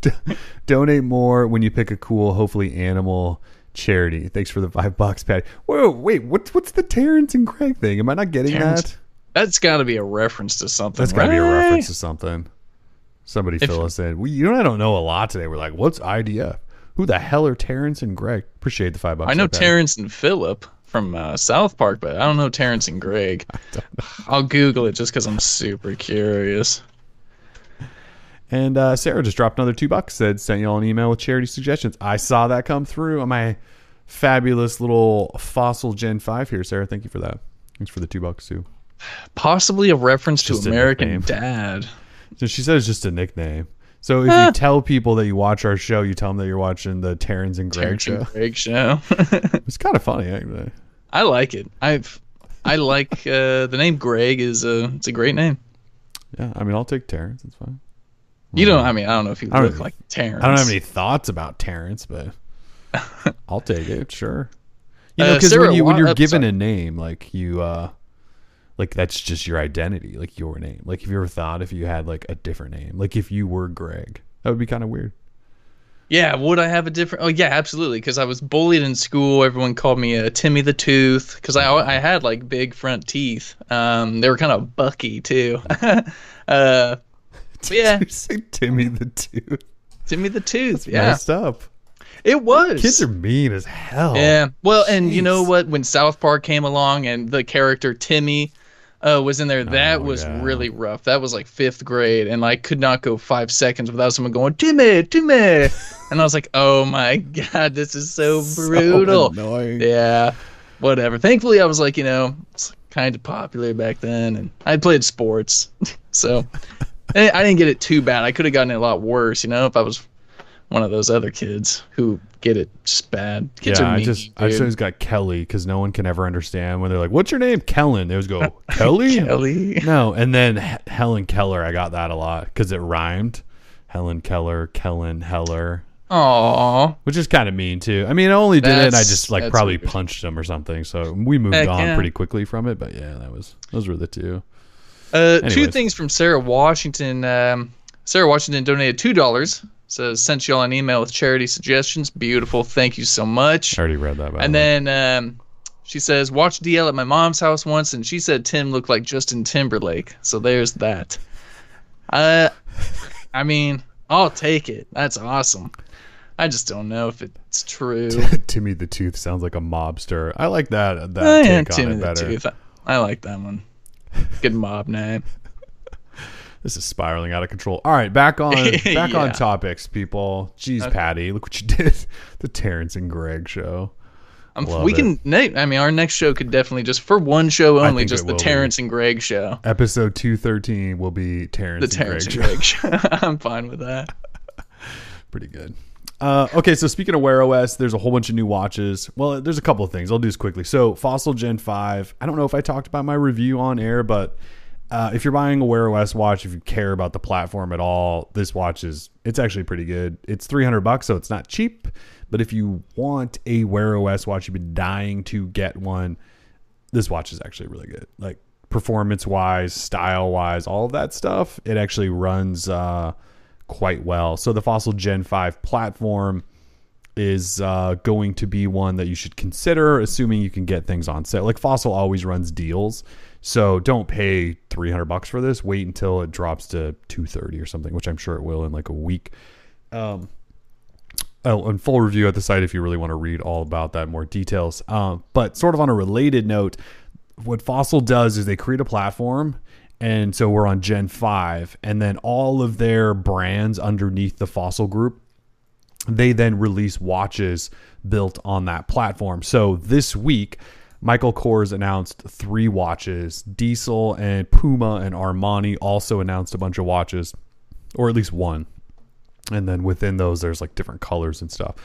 donate more when you pick a cool, hopefully animal charity. Thanks for the five bucks, Patty. Whoa, wait, what's what's the Terrence and Greg thing? Am I not getting Terrence- that? that's got to be a reference to something. That's got to be a reference to something. Somebody If- fill us in. We, you and I don't know a lot today. We're like, what's IDF? Who the hell are Terrence and Greg? Appreciate the five bucks. I know. Terrence and Philip from uh, South Park, but I don't know Terrence and Greg. I'll Google it just because I'm super curious. And uh, Sarah just dropped another two bucks. Said sent y'all an email with charity suggestions. I saw that come through on my fabulous little fossil Gen Five here. Sarah, thank you for that. Thanks for the two bucks too. Possibly a reference to Just a American. Dad. So she said it's just a nickname. So if Ah. you tell people that you watch our show, you tell them that you're watching the Terrence and Greg Terrence show. and Greg show. It's kind of funny actually. I like it. I've I like uh, the name Greg is a it's a great name. Yeah, I mean I'll take Terrence. It's fine. You don't. I mean, I don't know if you I don't- look like Terrence. I don't have any thoughts about Terrence, but I'll take it. Sure. You know, Uh, because Sarah when you when you're uh, given sorry. a name, like you, uh like that's just your identity, like your name. Like, have you ever thought if you had like a different name, like if you were Greg, that would be kind of weird. Yeah, would I have a different? Oh yeah, absolutely. Because I was bullied in school. Everyone called me uh, Timmy the Tooth because I I had like big front teeth. Um, they were kind of bucky too. uh, yeah, you say Timmy the Tooth. Timmy the Tooth. Yeah, Messed up. it was. Kids are mean as hell. Yeah. Well, and you know what? When South Park came along and the character Timmy uh, was in there, that Oh, was yeah. really rough. That was like fifth grade, and I could not go five seconds without someone going Timmy, Timmy, and I was like, oh my god, this is so brutal. annoying. yeah. Whatever. Thankfully, I was like, you know, kind of popular back then, and I played sports, so I I didn't get it too bad. I could have gotten it a lot worse, you know, if I was one of those other kids who get it just bad. Kids yeah, are mean. I just I just dude. always got Kelly because no one can ever understand when they're like, "What's your name?" Kellen. They always go Kelly. Kelly. No, and then H- Helen Keller. I got that a lot because it rhymed. Helen Keller, Kellen Heller, Aw. which is kind of mean too. I mean, I only did it. and I just like probably weird. punched him or something. So we moved Heck on yeah. pretty quickly from it. But yeah, that was those were the two. Uh, two things from Sarah Washington. Um, Sarah Washington donated two dollars says sent y'all an email with charity suggestions. Beautiful. Thank you so much. I already read that. And then um, she says, watched DL at my mom's house once, and she said Tim looked like Justin Timberlake. So there's that. Uh, I mean, I'll take it. That's awesome. I just don't know if it's true. Timmy the Tooth sounds like a mobster. I like that. That yeah, take on Timmy it the better. Tooth. I like that one. Good mob name. This is spiraling out of control. All right, back on back on topics, people. Jeez, Patty, look what you did. The Terrence and Greg show. Um, we it. can. na- I mean, our next show could definitely just for one show only, just the will be. Terrence and Greg show. Episode two thirteen will be Terrence The and Terrence Greg and show. Greg show. I'm fine with that. Pretty good. Uh, okay, so speaking of Wear OS, there's a whole bunch of new watches. Well, there's a couple of things. I'll do this quickly. So, Fossil Gen 5. I don't know if I talked about my review on air, but uh, if you're buying a Wear OS watch, if you care about the platform at all, this watch is it's actually pretty good. It's 300 bucks, so it's not cheap. But if you want a Wear OS watch, you've been dying to get one, this watch is actually really good. Like performance wise, style wise, all of that stuff, it actually runs uh, quite well. So the Fossil Gen 5 platform is uh, going to be one that you should consider, assuming you can get things on sale. Like Fossil always runs deals, so don't pay 300 bucks for this. Wait until it drops to 230 or something, which I'm sure it will in like a week. Um, oh, and full review at the site if you really want to read all about that more details. Um, but sort of on a related note, what Fossil does is they create a platform. And so we're on Gen 5, and then all of their brands underneath the Fossil group they then release watches built on that platform. So this week, Michael Kors announced three watches. Diesel and Puma and Armani also announced a bunch of watches, or at least one. And then within those, there's like different colors and stuff.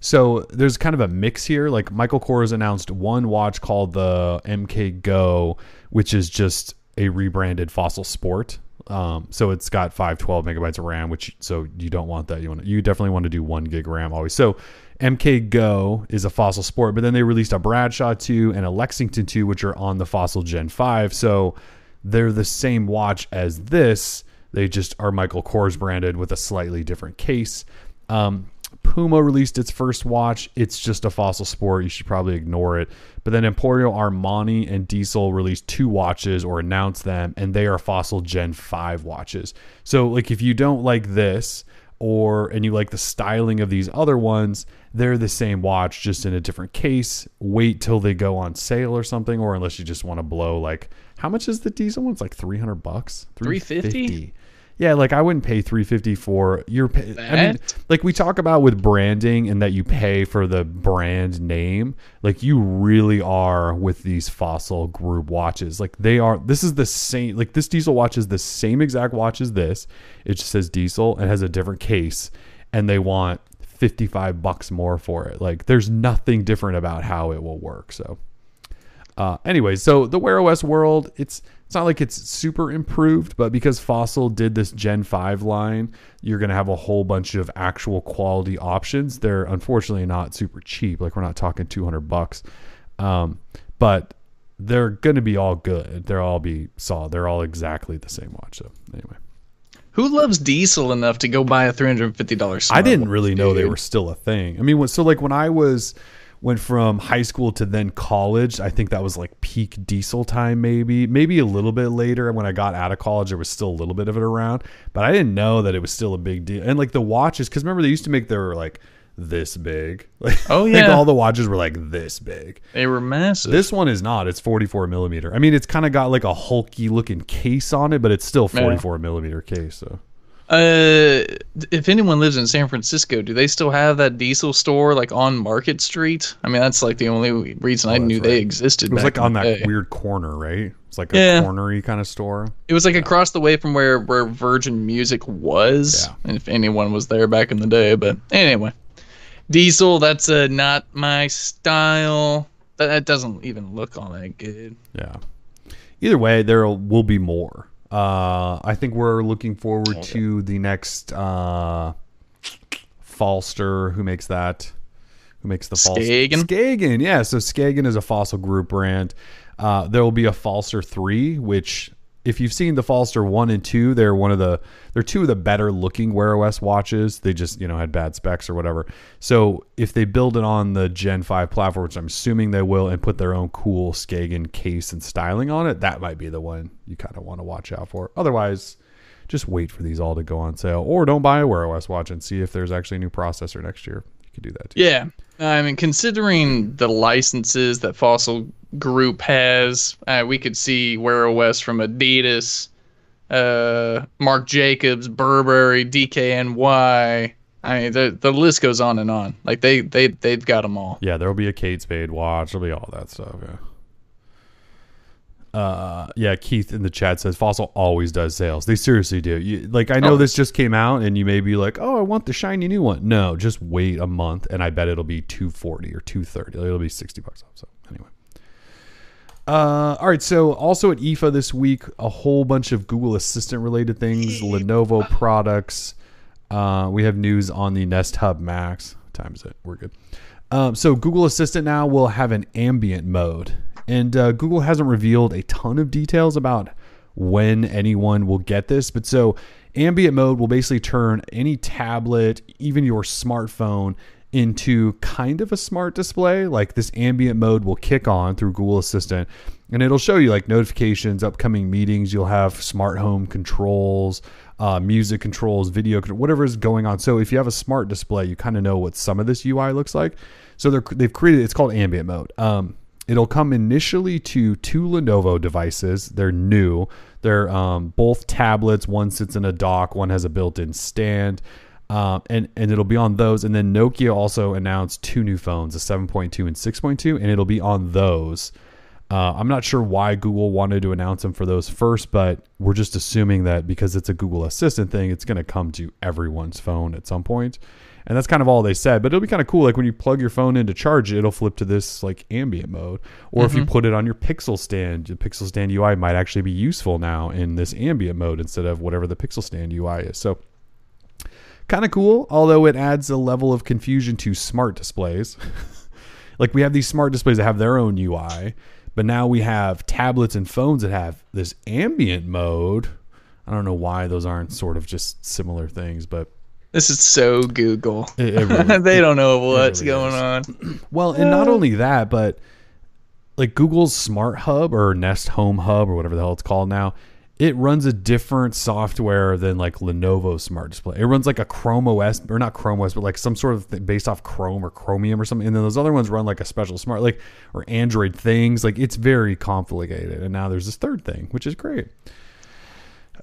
So there's kind of a mix here. Like Michael Kors announced one watch called the MK Go, which is just a rebranded Fossil Sport. Um, so it's got 512 megabytes of RAM, which so you don't want that. You want you definitely want to do one gig RAM always. So MK Go is a Fossil Sport, but then they released a Bradshaw 2 and a Lexington 2, which are on the Fossil Gen 5. So they're the same watch as this. They just are Michael Kors branded with a slightly different case. Um, Puma released its first watch. It's just a fossil sport. You should probably ignore it. But then Emporio Armani and Diesel released two watches or announced them, and they are fossil Gen 5 watches. So, like, if you don't like this, or and you like the styling of these other ones, they're the same watch, just in a different case. Wait till they go on sale or something, or unless you just want to blow like how much is the diesel one? It's like three hundred bucks. 350? Yeah, like I wouldn't pay three fifty for your. Pay, I mean, like we talk about with branding and that you pay for the brand name. Like you really are with these fossil group watches. Like they are. This is the same. Like this diesel watch is the same exact watch as this. It just says diesel and has a different case, and they want fifty five bucks more for it. Like there's nothing different about how it will work. So. Uh, anyway, so the Wear OS world, it's it's not like it's super improved, but because Fossil did this Gen 5 line, you're going to have a whole bunch of actual quality options. They're unfortunately not super cheap. Like we're not talking 200 bucks. Um, but they're going to be all good. They'll all be solid. They're all exactly the same watch. So anyway, Who loves Diesel enough to go buy a three hundred and fifty dollars? I didn't really know they were still a thing. I mean, so like when I was went from high school to then college, I think that was like peak diesel time, maybe, maybe a little bit later. And when I got out of college, there was still a little bit of it around, but I didn't know that it was still a big deal. And like the watches, because remember they used to make their like this big, like Oh, yeah. all the watches were like this big. They were massive. This one is not. It's 44 millimeter. I mean, it's kind of got like a hulky looking case on it, but it's still 44 millimeter case. So Uh, if anyone lives in San Francisco, do they still have that Diesel store like on Market Street? I mean, that's like the only reason I knew they existed. it was like on that day. weird corner, right? It's like a Yeah. cornery kind of store. It was like across the way from where where Virgin Music was, Yeah. and if anyone was there back in the day. But anyway, Diesel, that's uh, not my style. That, that doesn't even look all that good. Yeah. Either way, there will be more. Uh, I think we're looking forward to the next uh, Falster. Who makes that? Who makes the Falster? Skagen? Skagen, yeah. So Skagen is a fossil group brand. Uh, there will be a Falster three, which if you've seen the Falster one and two, they're one of the they're two of the better looking Wear OS watches. They just you know had bad specs or whatever. So if they build it on the Gen five platform, which I'm assuming they will, and put their own cool Skagen case and styling on it, that might be the one you kind of want to watch out for. Otherwise, just wait for these all to go on sale, or don't buy a Wear OS watch and see if there's actually a new processor next year. You could do that too. Yeah. I mean, considering the licenses that Fossil Group has, uh, we could see Wear OS from Adidas, uh, Marc Jacobs, Burberry, DKNY. I mean, the the list goes on and on. Like they they they've got them all. Yeah, there'll be a Kate Spade watch. There'll be all that stuff. Yeah. Uh, yeah. Keith in the chat says Fossil always does sales. They seriously do. You, like I know Oh. this just came out, and you may be like, "Oh, I want the shiny new one." No, just wait a month, and I bet it'll be two forty or two thirty. It'll be sixty bucks off. So anyway. Uh, all right. So also at IFA this week, a whole bunch of Google Assistant related things, Lenovo products. Uh, we have news on the Nest Hub Max. What time is it? We're good. Um, so Google Assistant now will have an ambient mode, and uh, Google hasn't revealed a ton of details about when anyone will get this. But so ambient mode will basically turn any tablet, even your smartphone, into kind of a smart display. Like this ambient mode will kick on through Google Assistant and it'll show you like notifications, upcoming meetings. You'll have smart home controls, uh, music controls, video, whatever is going on. So if you have a smart display, you kind of know what some of this UI looks like. So they're, they've created it's called ambient mode. Um, it'll come initially to two Lenovo devices. They're new. They're um, both tablets. One sits in a dock. One has a built-in stand. Um, and and it'll be on those. And then Nokia also announced two new phones, a 7.2 and 6.2, and it'll be on those. Uh, I'm not sure why Google wanted to announce them for those first, but we're just assuming that because it's a Google Assistant thing, it's going to come to everyone's phone at some point. And that's kind of all they said. But it'll be kind of cool. Like when you plug your phone in to charge it, it'll flip to this like ambient mode. Or if you put it on your Pixel stand, the Pixel stand UI might actually be useful now in this ambient mode instead of whatever the Pixel stand UI is. So kind of cool, although it adds a level of confusion to smart displays. like we have these smart displays that have their own UI, but now we have tablets and phones that have this ambient mode. I don't know why those aren't sort of just similar things, but This is so Google. It- it really- they don't know what's really going is. on. well, and not only that, but like Google's Smart Hub or Nest Home Hub or whatever the hell it's called now, it runs a different software than like Lenovo Smart Display. It runs like a Chrome OS or not Chrome OS, but like some sort of thing based off Chrome or Chromium or something. And then those other ones run like a special smart like or Android things. Like it's very complicated. And now there's this third thing, which is great.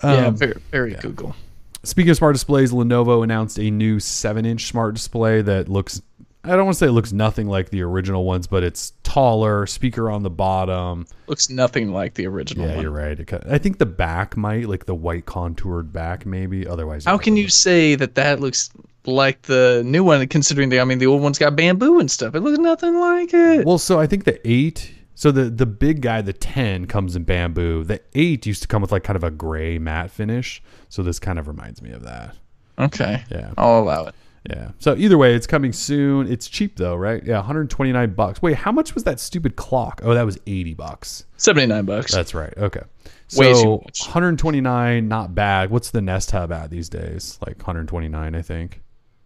yeah, Um, very, very Google. Speaking of smart displays, Lenovo announced a new 7 inch smart display that looks, I don't want to say it looks nothing like the original ones, but it's taller, speaker on the bottom. Looks nothing like the original Yeah, one. you're right. It I think the back might, like the white contoured back, maybe. Otherwise, How can you say that that looks like the new one, considering the I mean the old one's got bamboo and stuff? It looks nothing like it. Well, so I think the 8. So the the big guy, the 10, comes in bamboo. The 8 used to come with like kind of a gray matte finish. So this kind of reminds me of that. Okay, Yeah. I'll allow it. Yeah. So either way, it's coming soon. It's cheap though, right? Yeah, 129 bucks. Wait, how much was that stupid clock? Oh, that was 80 bucks. Seventy nine bucks. That's right. Okay. So too much. 129, not bad. What's the Nest Hub at these days? Like 129, I think.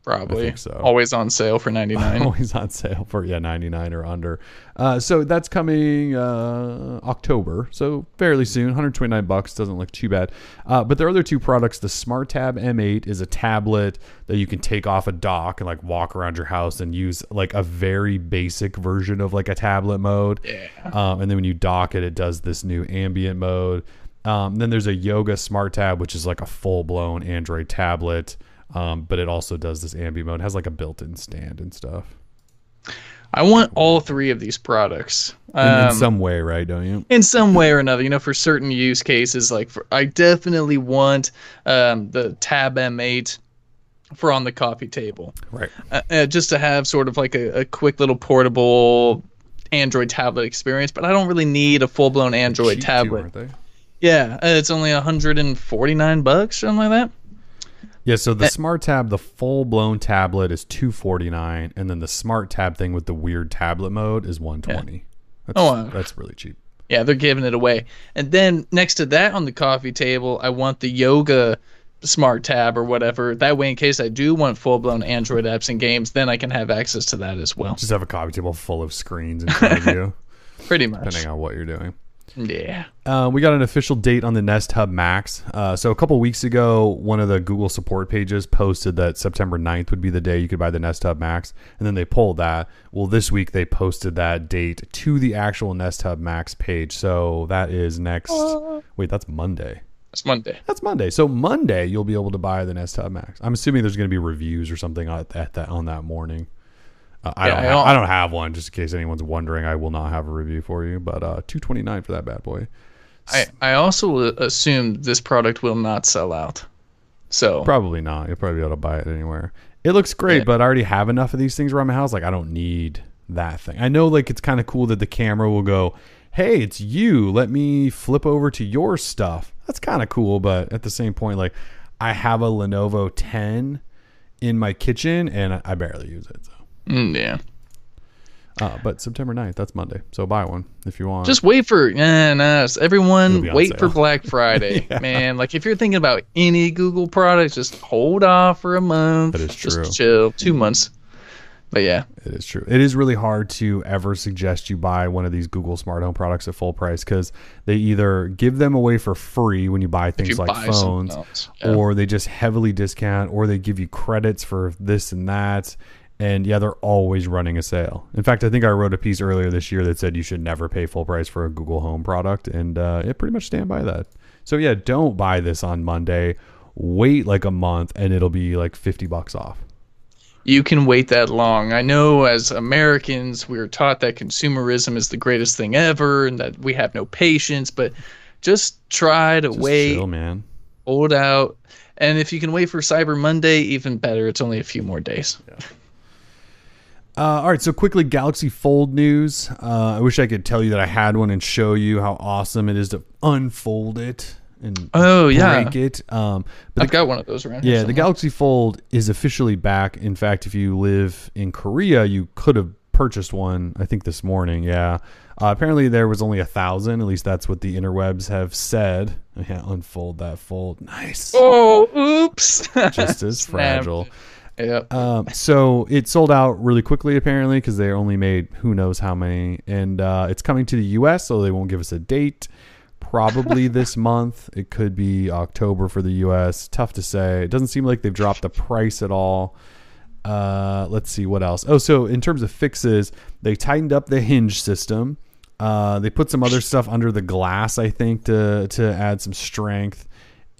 Probably. so. Always on sale for ninety nine. Always on sale for yeah 99 or under. Uh, so that's coming uh, October, so fairly soon. 129 bucks doesn't look too bad. Uh, but there are other two products. The Smart Tab M8 is a tablet that you can take off a dock and like walk around your house and use like a very basic version of like a tablet mode. Yeah. Um, and then when you dock it, it does this new ambient mode. Um, then there's a Yoga Smart Tab, which is like a full blown Android tablet. Um, but it also does this ambient mode. It has like a built in stand and stuff. I want all three of these products. In, Um, in some way, right? Don't you? in some way or another, you know, for certain use cases, like for, I definitely want um, the Tab M8 for on the coffee table, Right. uh, uh, just to have sort of like a, a quick little portable Android tablet experience. But I don't really need a full blown Android Cheap too, tablet. they? yeah, uh, it's only 149 bucks, something like that. Yeah. So Eh. the Smart Tab, the full blown tablet is two forty nine, and then the Smart Tab thing with the weird tablet mode is one twenty. That's, Oh, wow. that's really cheap. Yeah, they're giving it away. And then next to that on the coffee table, I want the yoga smart tab or whatever. That way, in case I do want full blown Android apps and games, then I can have access to that as well. Just have a coffee table full of screens in front of you, Pretty much. depending on what you're doing. Yeah. Uh, we got an official date on the Nest Hub Max. Uh, so a couple weeks ago, one of the Google support pages posted that September 9th would be the day you could buy the Nest Hub Max, and then they pulled that. Well, this week they posted that date to the actual Nest Hub Max page. So that is next. Wait, that's Monday. That's Monday. That's Monday. So Monday you'll be able to buy the Nest Hub Max. I'm assuming there's going to be reviews or something at that on that morning. Uh, I Yeah, don't. I don't- I don't have one, just in case anyone's wondering. I will not have a review for you, but uh, 229 for that bad boy. I, I also assume this product will not sell out. So Probably not. You'll probably be able to buy it anywhere. It looks great, Yeah. but I already have enough of these things around my house. Like I don't need that thing. I know like it's kind of cool that the camera will go, "Hey, it's you. Let me flip over to your stuff." That's kind of cool, but at the same point like I have a Lenovo 10 in my kitchen and I barely use it. So. Mm, yeah. Uh, but September 9th, that's Monday. So buy one if you want. Just wait for yeah, nah, everyone wait for. Black Friday, man. Like if you're thinking about any Google product, just hold off for a month. That is Just true. chill, two months. But yeah, It is true. It is really hard to ever suggest you buy one of these Google smart home products at full price because they either give them away for free when you buy things you like buy phones, yeah. or they just heavily discount, or they give you credits for this and that. And yeah, they're always running a sale. In fact, I think I wrote a piece earlier this year that said you should never pay full price for a Google Home product, and uh, it pretty much stand by that. So yeah, don't buy this on Monday. Wait like a month, and it'll be like fifty bucks off. you can wait that long. I know as Americans, we are taught that consumerism is the greatest thing ever and that we have no patience, but just try to Just wait, chill, man. hold out. And if you can wait for Cyber Monday, even better. It's only a few more days. Uh, all right, so quickly, Galaxy Fold news. Uh, I wish I could tell you that I had one and show you how awesome it is to unfold it and Oh, yeah. break it. Um, but I've got one of those around here. yeah, the. Galaxy Fold is officially back. In fact, if you live in Korea, you could have purchased one. I think this morning. Yeah. Uh, apparently, there was only a thousand. At least that's what the interwebs have said. Yeah, unfold that fold. Nice. Oh, oops. Just as fragile. Yep. Um, so it sold out really quickly apparently because they only made who knows how many, and uh, it's coming to the U.S. So they won't give us a date. Probably this month. It could be October for the U.S. Tough to say. It doesn't seem like they've dropped the price at all. Uh, let's see what else. Oh, so in terms of fixes, they tightened up the hinge system. Uh, they put some other stuff under the glass, I think, to to add some strength,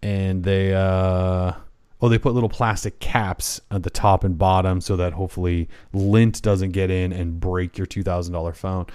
and they uh, oh they put little plastic caps at the top and bottom so that hopefully lint doesn't get in and break your two thousand dollar phone.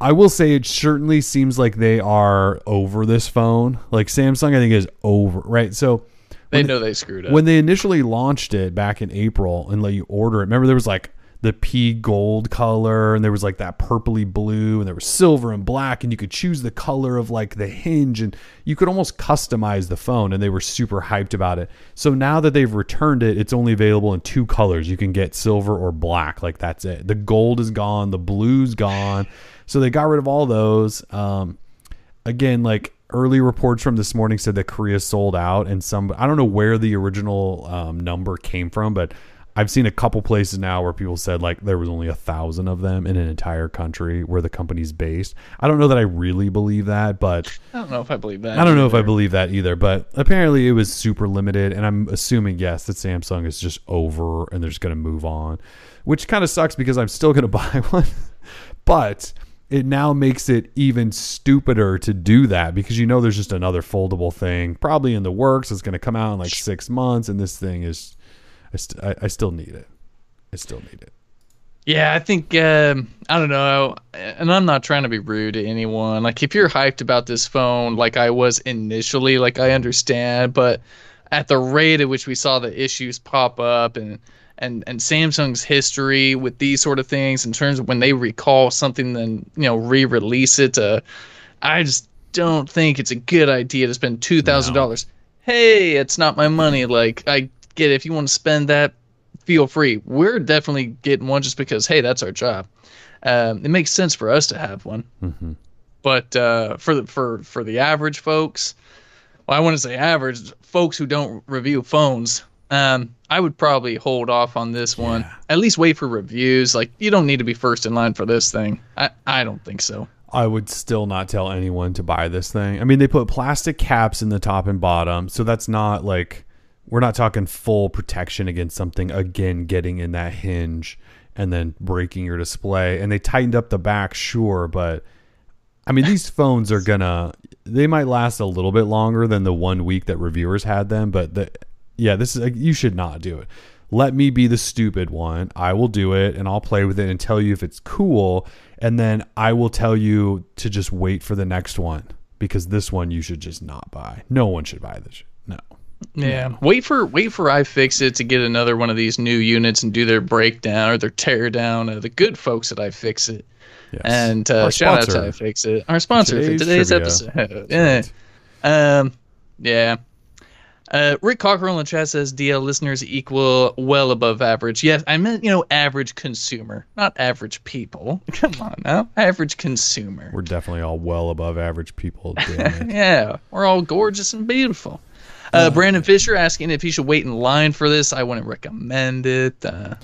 I will say it certainly seems like they are over this phone. Like Samsung, I think is over right. So they know they screwed up. when they initially launched it back in April and let you order it, remember there was like the pea gold color and there was like that purpley blue and there was silver and black and you could choose the color of like the hinge and you could almost customize the phone and they were super hyped about it. So now that they've returned it, it's only available in two colors. You can get silver or black, like that's it. The gold is gone, the blue's gone. So they got rid of all those. Um, again, like early reports from this morning said that Korea sold out, and some I don't know where the original um, number came from, but I've seen a couple places now where people said like there was only a thousand of them in an entire country where the company's based. I don't know that I really believe that, but I don't know if I believe that. I don't know if I either. believe that either. But apparently it was super limited, and I'm assuming yes that Samsung is just over and they're just going to move on, which kind of sucks because I'm still going to buy one, but it now makes it even stupider to do that because you know there's just another foldable thing probably in the works. It's going to come out in like six months, and this thing is, I, st- I, I still need it. I still need it. Yeah, I think um, I don't know, and I'm not trying to be rude to anyone. Like, if you're hyped about this phone, like I was initially, like I understand, but at the rate at which we saw the issues pop up, and and and Samsung's history with these sort of things, in terms of when they recall something, then you know re-release it. Uh, I just don't think it's a good idea to spend two thousand dollars. Hey, it's not my money. Like I get it. if you want to spend that feel free. We're definitely getting one just because, hey, that's our job. um, it makes sense for us to have one. Mm-hmm. But uh, for the for for the average folks, well, I want to say average folks who don't review phones. Um, I would probably hold off on this one. Yeah. At least wait for reviews. Like you don't need to be first in line for this thing. I I don't think so. I would still not tell anyone to buy this thing. I mean, they put plastic caps in the top and bottom, so that's not like we're not talking full protection against something again getting in that hinge and then breaking your display. And they tightened up the back, sure, but I mean, these phones are gonna they might last a little bit longer than the one week that reviewers had them, but the yeah, this is like, you should not do it. Let me be the stupid one. I will do it and I'll play with it and tell you if it's cool. And then I will tell you to just wait for the next one because this one you should just not buy. No one should buy this. No. Yeah. Wait for wait for iFixit to get another one of these new units and do their breakdown or their tear down. Uh, the good folks at iFixit. Yes. And uh, shout out to iFixit, our sponsor Today's for today's trivia. episode. Yeah. Um, yeah. Uh, Rick Cockerell in the chat says DL listeners equal well above average. Yes, I meant you know average consumer, not average people. Come on now, average consumer. We're definitely all well above average people. Yeah, we're all gorgeous and beautiful. Uh, Brandon Fisher asking if he should wait in line for this. I wouldn't recommend it. Uh,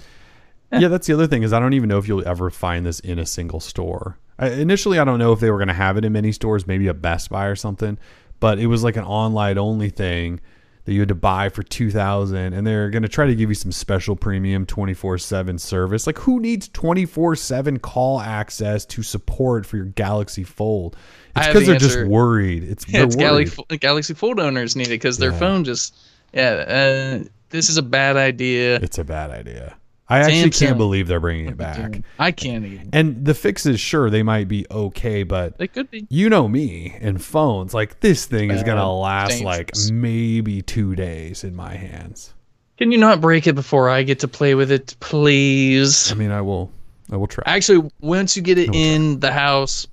yeah, that's the other thing is I don't even know if you'll ever find this in a single store. I, initially, I don't know if they were going to have it in many stores, maybe a Best Buy or something, but it was like an online only thing that you had to buy for 2000 and they're going to try to give you some special premium 24/7 service. Like who needs 24/7 call access to support for your Galaxy Fold? It's because the they're just worried. It's, yeah, it's worried. Galaxy, Galaxy Fold owners need it because their Yeah. phone just yeah. Uh, this is a bad idea. It's a bad idea. I actually can't believe they're bringing it back. I can't even. And the fixes, sure, they might be okay, but They could be. you know me and phones like this thing is gonna last like maybe two days in my hands Can you not break it before I get to play with it, please? i mean i will i will try Actually, once you get it in the house,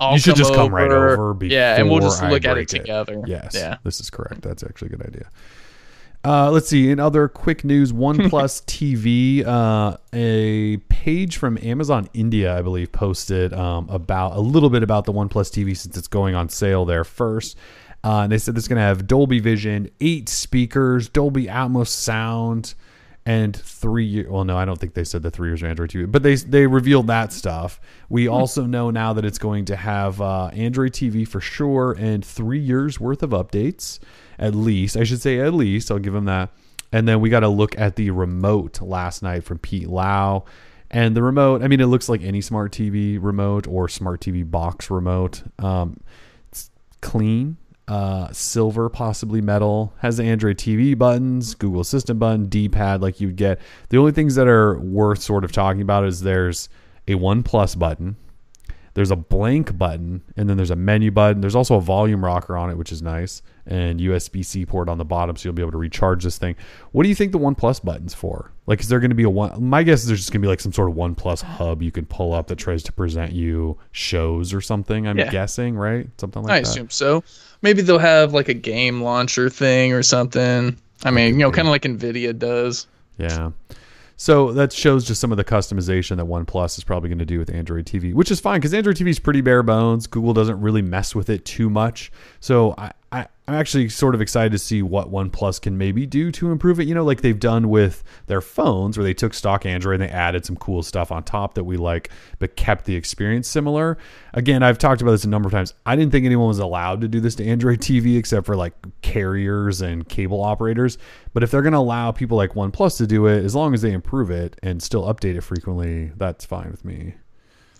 I'll you should come just come right over yeah, and we'll just look at it break together. yes Yeah. this is correct that's actually a good idea uh, let's see. In other quick news, OnePlus TV, uh, a page from Amazon India, I believe, posted um, about a little bit about the OnePlus TV since it's going on sale there first. Uh, and they said it's going to have Dolby Vision, eight speakers, Dolby Atmos sound, and three years. Well, no, I don't think they said the three years of Android TV, but they they revealed that stuff. We also know now that it's going to have uh, Android TV for sure and three years worth of updates, at least. I should say at least. I'll give them that. And then we got to look at the remote last night from Pete Lau. And the remote, I mean, it looks like any smart TV remote or smart TV box remote. Um, it's clean, uh, silver, possibly metal. Has the Android TV buttons, Google Assistant button, D-pad, like you'd get. The only things that are worth sort of talking about is there's a OnePlus button, there's a blank button, and then there's a menu button. There's also a volume rocker on it, which is nice, and USB-C port on the bottom, so you'll be able to recharge this thing. What do you think the OnePlus button's for? Like, is there going to be a one? My guess is there's just going to be like some sort of OnePlus hub you can pull up that tries to present you shows or something. I'm Yeah. guessing, right? Something like I that. I assume so. Maybe they'll have like a game launcher thing or something. I mean, you know, kind of like Nvidia does. Yeah. So that shows just some of the customization that OnePlus is probably going to do with Android TV, which is fine because Android TV is pretty bare bones. Google doesn't really mess with it too much. So I, I, I'm actually sort of excited to see what OnePlus can maybe do to improve it. You know, like they've done with their phones, where they took stock Android and they added some cool stuff on top that we like, but kept the experience similar. Again, I've talked about this a number of times. I didn't think anyone was allowed to do this to Android TV except for like carriers and cable operators. But if they're going to allow people like OnePlus to do it, as long as they improve it and still update it frequently, that's fine with me.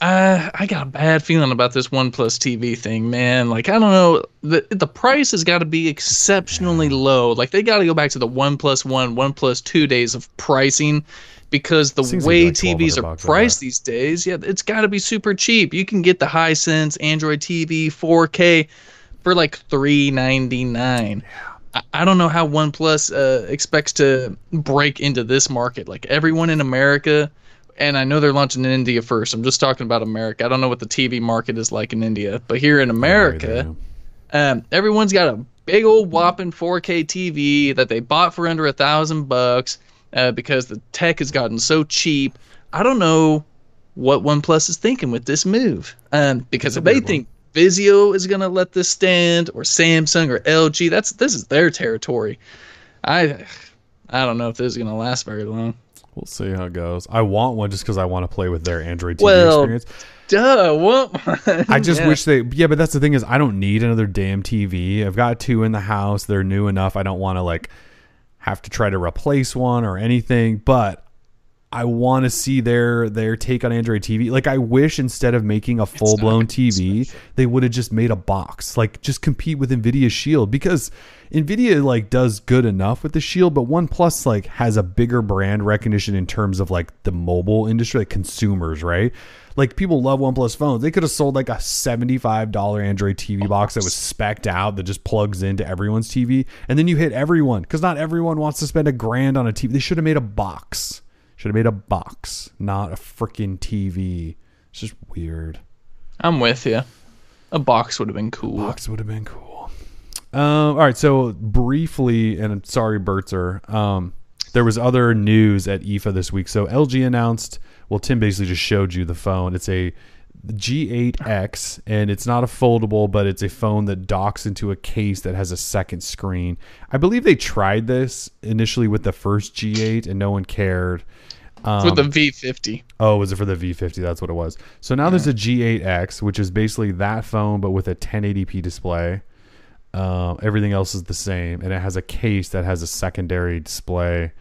Uh, I got a bad feeling about this OnePlus TV thing, man. Like, I don't know. The the price has got to be exceptionally low. Like, they got to go back to the OnePlus One, OnePlus Two days of pricing, because the Seems way like TVs are priced these days, yeah, it's got to be super cheap. You can get the Hisense Android TV 4K for like three ninety nine. I, I don't know how OnePlus uh, expects to break into this market. Like everyone in America, and I know they're launching in India first. I'm just talking about America. I don't know what the TV market is like in India, but here in America, um, everyone's got a big old whopping 4K TV that they bought for under a thousand bucks uh, because the tech has gotten so cheap. I don't know what OnePlus is thinking with this move. Um, because if they think Vizio is going to let this stand, or Samsung or LG, that's this is their territory. I I don't know if this is going to last very long. We'll see how it goes. I want one just because I want to play with their Android TV Well, experience. Duh, what? I just Yeah. wish they, yeah, but that's the thing is, I don't need another damn TV. I've got two in the house. They're new enough. I don't want to like have to try to replace one or anything. But I want to see their their take on Android TV. Like, I wish instead of making a full blown TV, they would have just made a box. Like, just compete with Nvidia Shield because Nvidia like does good enough with the Shield, but OnePlus like has a bigger brand recognition in terms of like the mobile industry, like consumers, right? Like people love OnePlus phones. They could have sold like a seventy-five dollar Android TV box that was specked out that just plugs into everyone's TV, and then you hit everyone because not everyone wants to spend a grand on a TV. They should have made a box. Should have made a box, not a freaking TV. It's just weird. I'm with you. A box would have been cool. A Box would have been cool. Um, all right, so briefly, and I'm sorry, Bertzer. Um, there was other news at IFA this week. So LG announced. Well, Tim basically just showed you the phone. It's a G8X, and it's not a foldable, but it's a phone that docks into a case that has a second screen. I believe they tried this initially with the first G8, and no one cared. Um, with the V50. Oh, was it for the V50? That's what it was. So now there's a G8X, which is basically that phone but with a 1080p display. Uh, everything else is the same, and it has a case that has a secondary display.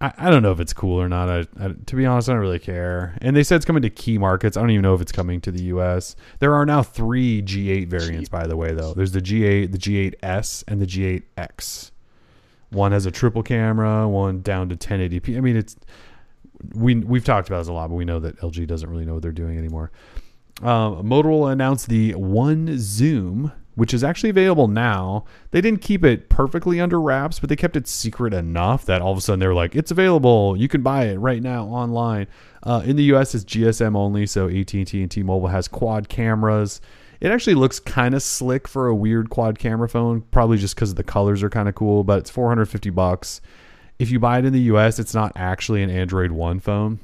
I, I don't know if it's cool or not. I, I, to be honest, I don't really care. And they said it's coming to key markets. I don't even know if it's coming to the U.S. There are now three G8 variants, by the way. Though there's the G8, the G8S, and the G8X. One has a triple camera, one down to 1080p. I mean, it's we we've talked about this a lot, but we know that LG doesn't really know what they're doing anymore. Um, Motorola announced the One Zoom, which is actually available now. They didn't keep it perfectly under wraps, but they kept it secret enough that all of a sudden they were like, "It's available. You can buy it right now online." Uh, in the U.S., it's GSM only, so AT&T and T-Mobile has quad cameras. It actually looks kind of slick for a weird quad camera phone, probably just because the colors are kind of cool. But it's 450 bucks. If you buy it in the US, it's not actually an Android One phone.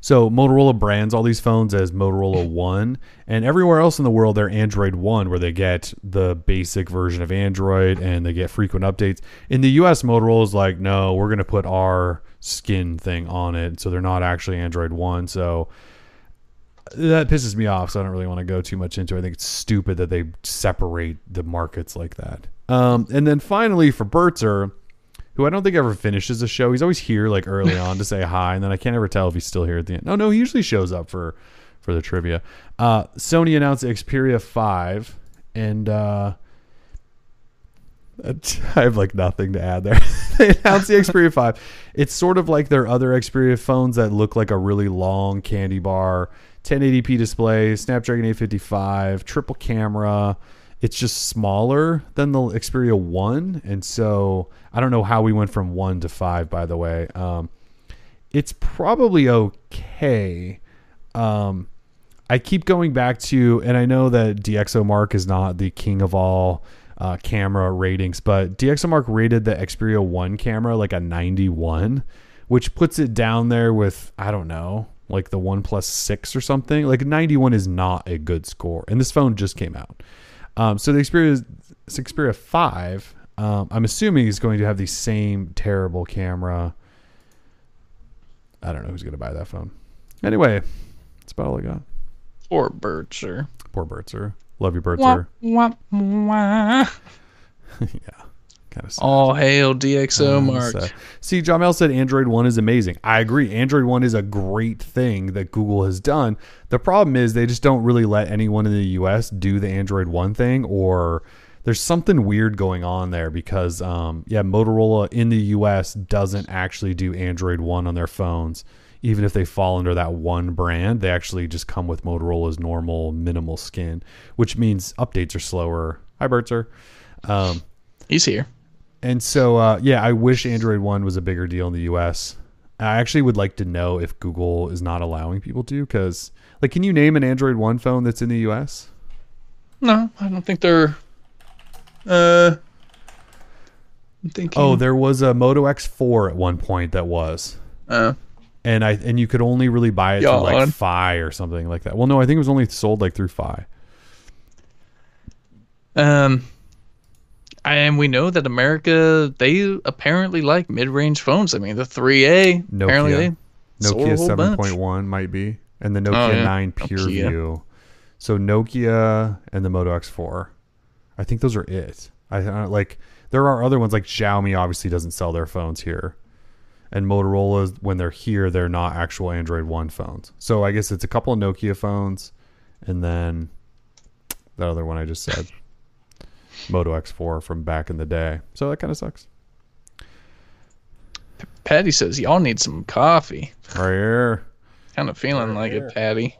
So Motorola brands all these phones as Motorola One, and everywhere else in the world they're Android One, where they get the basic version of Android and they get frequent updates. In the US, Motorola's like, no, we're going to put our skin thing on it, so they're not actually Android One. So that pisses me off. So I don't really want to go too much into. it. I think it's stupid that they separate the markets like that. Um, and then finally for Bertzer who I don't think ever finishes the show. He's always here like early on to say hi, and then I can't ever tell if he's still here at the end. No, no, he usually shows up for for the trivia. Uh, Sony announced the Xperia Five, and uh, I have like nothing to add there. they announced the Xperia Five. It's sort of like their other Xperia phones that look like a really long candy bar. 1080p display, Snapdragon 855, triple camera it's just smaller than the Xperia 1 and so I don't know how we went from 1 to 5 by the way. Um, it's probably okay. Um, I keep going back to and I know that DxOMark is not the king of all uh, camera ratings, but DxOMark rated the Xperia 1 camera like a 91, which puts it down there with I don't know, like the One 6 or something. Like 91 is not a good score. And this phone just came out. Um, so the Xperia, Xperia 5, um, I'm assuming is going to have the same terrible camera. I don't know who's going to buy that phone. Anyway, that's about all I got. Poor Bertzer. Poor Bertzer. Love you, Bertzer. Wah, wah. yeah. Kind of All hail DxOMark. So- see, Jamel said Android One is amazing. I agree. Android One is a great thing that Google has done. The problem is they just don't really let anyone in the U.S. do the Android One thing, or there's something weird going on there because, um, yeah, Motorola in the U.S. doesn't actually do Android One on their phones. Even if they fall under that one brand, they actually just come with Motorola's normal minimal skin, which means updates are slower. Hi, Bertzer. Um, He's here. And so, uh, yeah, I wish Android One was a bigger deal in the U.S. I actually would like to know if Google is not allowing people to, because, like, can you name an Android One phone that's in the U.S.? No, I don't think they're. Uh, I'm thinking. Oh, there was a Moto X4 at one point that was, Uh, and I and you could only really buy it through like. Fi or something like that. Well, no, I think it was only sold like through Fi. Um, and we know that America they apparently like mid-range phones. I mean, the 3A apparently Nokia. they Nokia whole seven bunch. point one might be, and the Nokia Oh, yeah. nine Nokia. PureView. So Nokia and the Moto X4. I think those are it. I uh, like there are other ones like Xiaomi obviously doesn't sell their phones here. And Motorola when they're here they're not actual Android 1 phones. So I guess it's a couple of Nokia phones and then that other one I just said. Moto X4 from back in the day. So that kind of sucks. Patty says y'all need some coffee. Right here. Kind of feeling like it, Patty.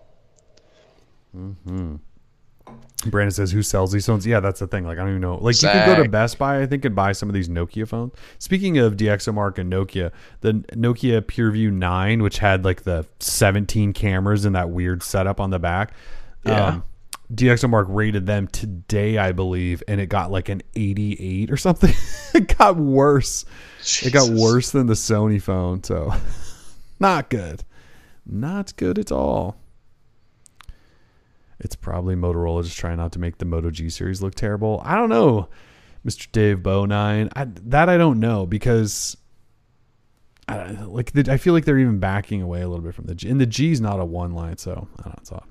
Brandon says, "Who sells these phones?" Yeah, that's the thing. Like, I don't even know. Like, you can go to Best Buy, I think, and buy some of these Nokia phones. Speaking of DxOMark and Nokia, the Nokia PureView Nine, which had like the 17 cameras and that weird setup on the back. Yeah. Um, DxOMark rated them today, I believe, and it got like an 88 or something. it got worse. It got worse than the Sony phone. So, not good. Not good at all. It's probably Motorola just trying not to make the Moto G series look terrible. I don't know, Mr. Dave Bonine. I, that I don't know because, I, like, the, I feel like they're even backing away a little bit from the G. And the G's not a one line, so I don't know. It's odd.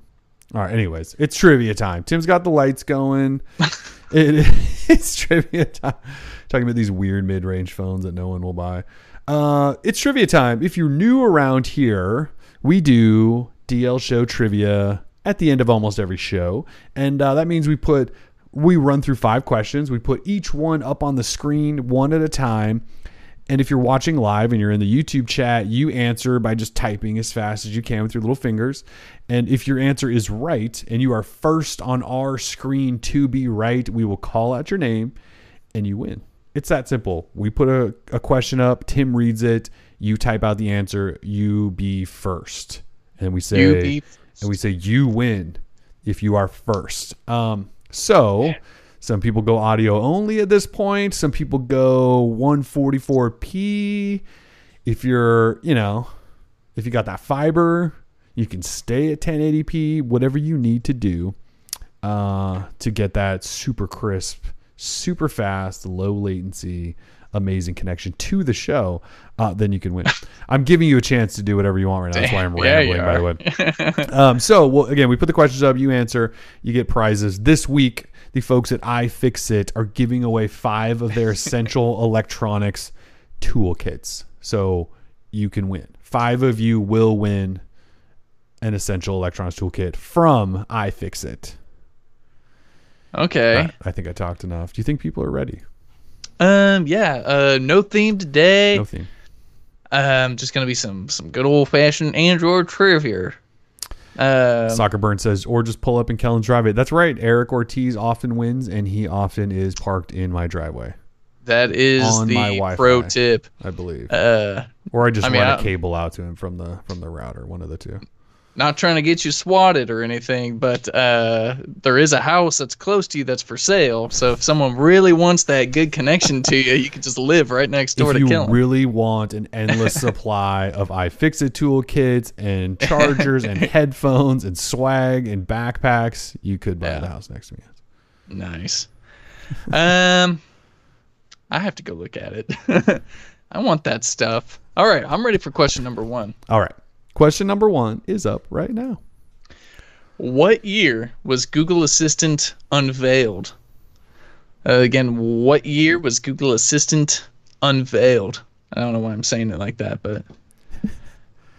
All right. Anyways, it's trivia time. Tim's got the lights going. it, it's trivia time. Talking about these weird mid-range phones that no one will buy. Uh, it's trivia time. If you're new around here, we do DL show trivia at the end of almost every show, and uh, that means we put we run through five questions. We put each one up on the screen one at a time. And if you're watching live and you're in the YouTube chat, you answer by just typing as fast as you can with your little fingers. And if your answer is right and you are first on our screen to be right, we will call out your name and you win. It's that simple. We put a, a question up, Tim reads it, you type out the answer, you be first. And we say and we say you win if you are first. Um, so some people go audio only at this point. Some people go 144p. If you're, you know, if you got that fiber, you can stay at 1080p. Whatever you need to do uh, to get that super crisp, super fast, low latency, amazing connection to the show, uh, then you can win. I'm giving you a chance to do whatever you want right now. That's why I'm Yeah, by the way. Um, so, well, again, we put the questions up. You answer. You get prizes. This week, the folks at iFixit are giving away five of their essential electronics toolkits. So you can win. Five of you will win an essential electronics toolkit from iFixit. Okay. I, I think I talked enough. Do you think people are ready? Um. Yeah. Uh. No theme today. No theme. Um. Just gonna be some some good old fashioned Android trivia. Um. Soccer Burn says, or just pull up in Kellen's it. That's right. Eric Ortiz often wins, and he often is parked in my driveway, That is on my the pro tip. I believe. Uh. or I just I mean, run a cable out to him from the from the router. One of the two. Not trying to get you swatted or anything, but uh, there is a house that's close to you that's for sale. So if someone really wants that good connection to you, you can just live right next door if to you kill 'em. really want an endless supply of iFixit toolkits and chargers and headphones and swag and backpacks, you could buy Yeah. the house next to me. Nice. Um, I have to go look at it. I want that stuff. All right, I'm ready for question number one. All right. Question number one is up right now. What year was Google Assistant unveiled? Uh, again, what year was Google Assistant unveiled? I don't know why I'm saying it like that, but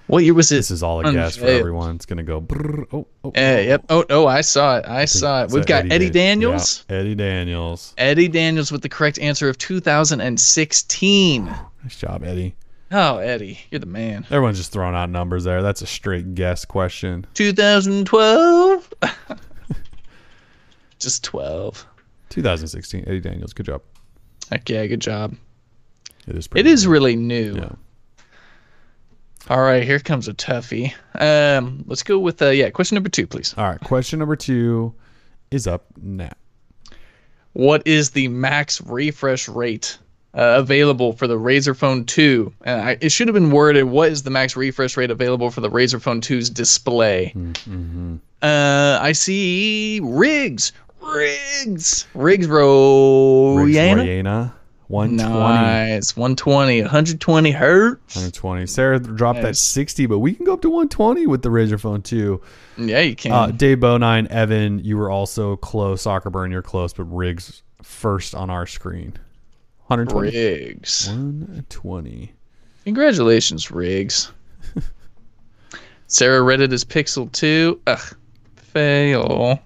what year was it? This is all a guess for Unveiled. everyone. It's gonna go. brrr, oh, oh, Uh, yep. Oh, oh, I saw it. I saw it. We've got Eddie, Dan- Daniels. yeah, Eddie Daniels. Eddie Daniels with the correct answer of 2016. Nice job, Eddie. Oh, Eddie, you're the man. Everyone's just throwing out numbers there. That's a straight guess question. 2012. Just 12. 2016. Eddie Daniels. Good job. Heck yeah, good job. It is. It Pretty is really new. Yeah. All right, here comes a toughie. Um, let's go with uh, yeah, question number two, please. All right. Question number two is up now. What is the max refresh rate uh, available for the Razer Phone 2. Uh, I, it should have been worded, what is the max refresh rate available for the Razer Phone 2's display? Mm-hmm. Uh, I see Riggs. Riggs. Riggs Royana. Rihanna, 120. Nice. 120. 120 hertz. 120. Sarah dropped that 60, but we can go up to 120 with the Razer Phone 2. Yeah, you can. Uh, Dave Bonine, Evan, you were also close. Soccer Burn, you're close, but Riggs first on our screen. 120. Riggs. 120. Congratulations, Riggs. Sarah Reddit is Pixel 2. Ugh. Fail.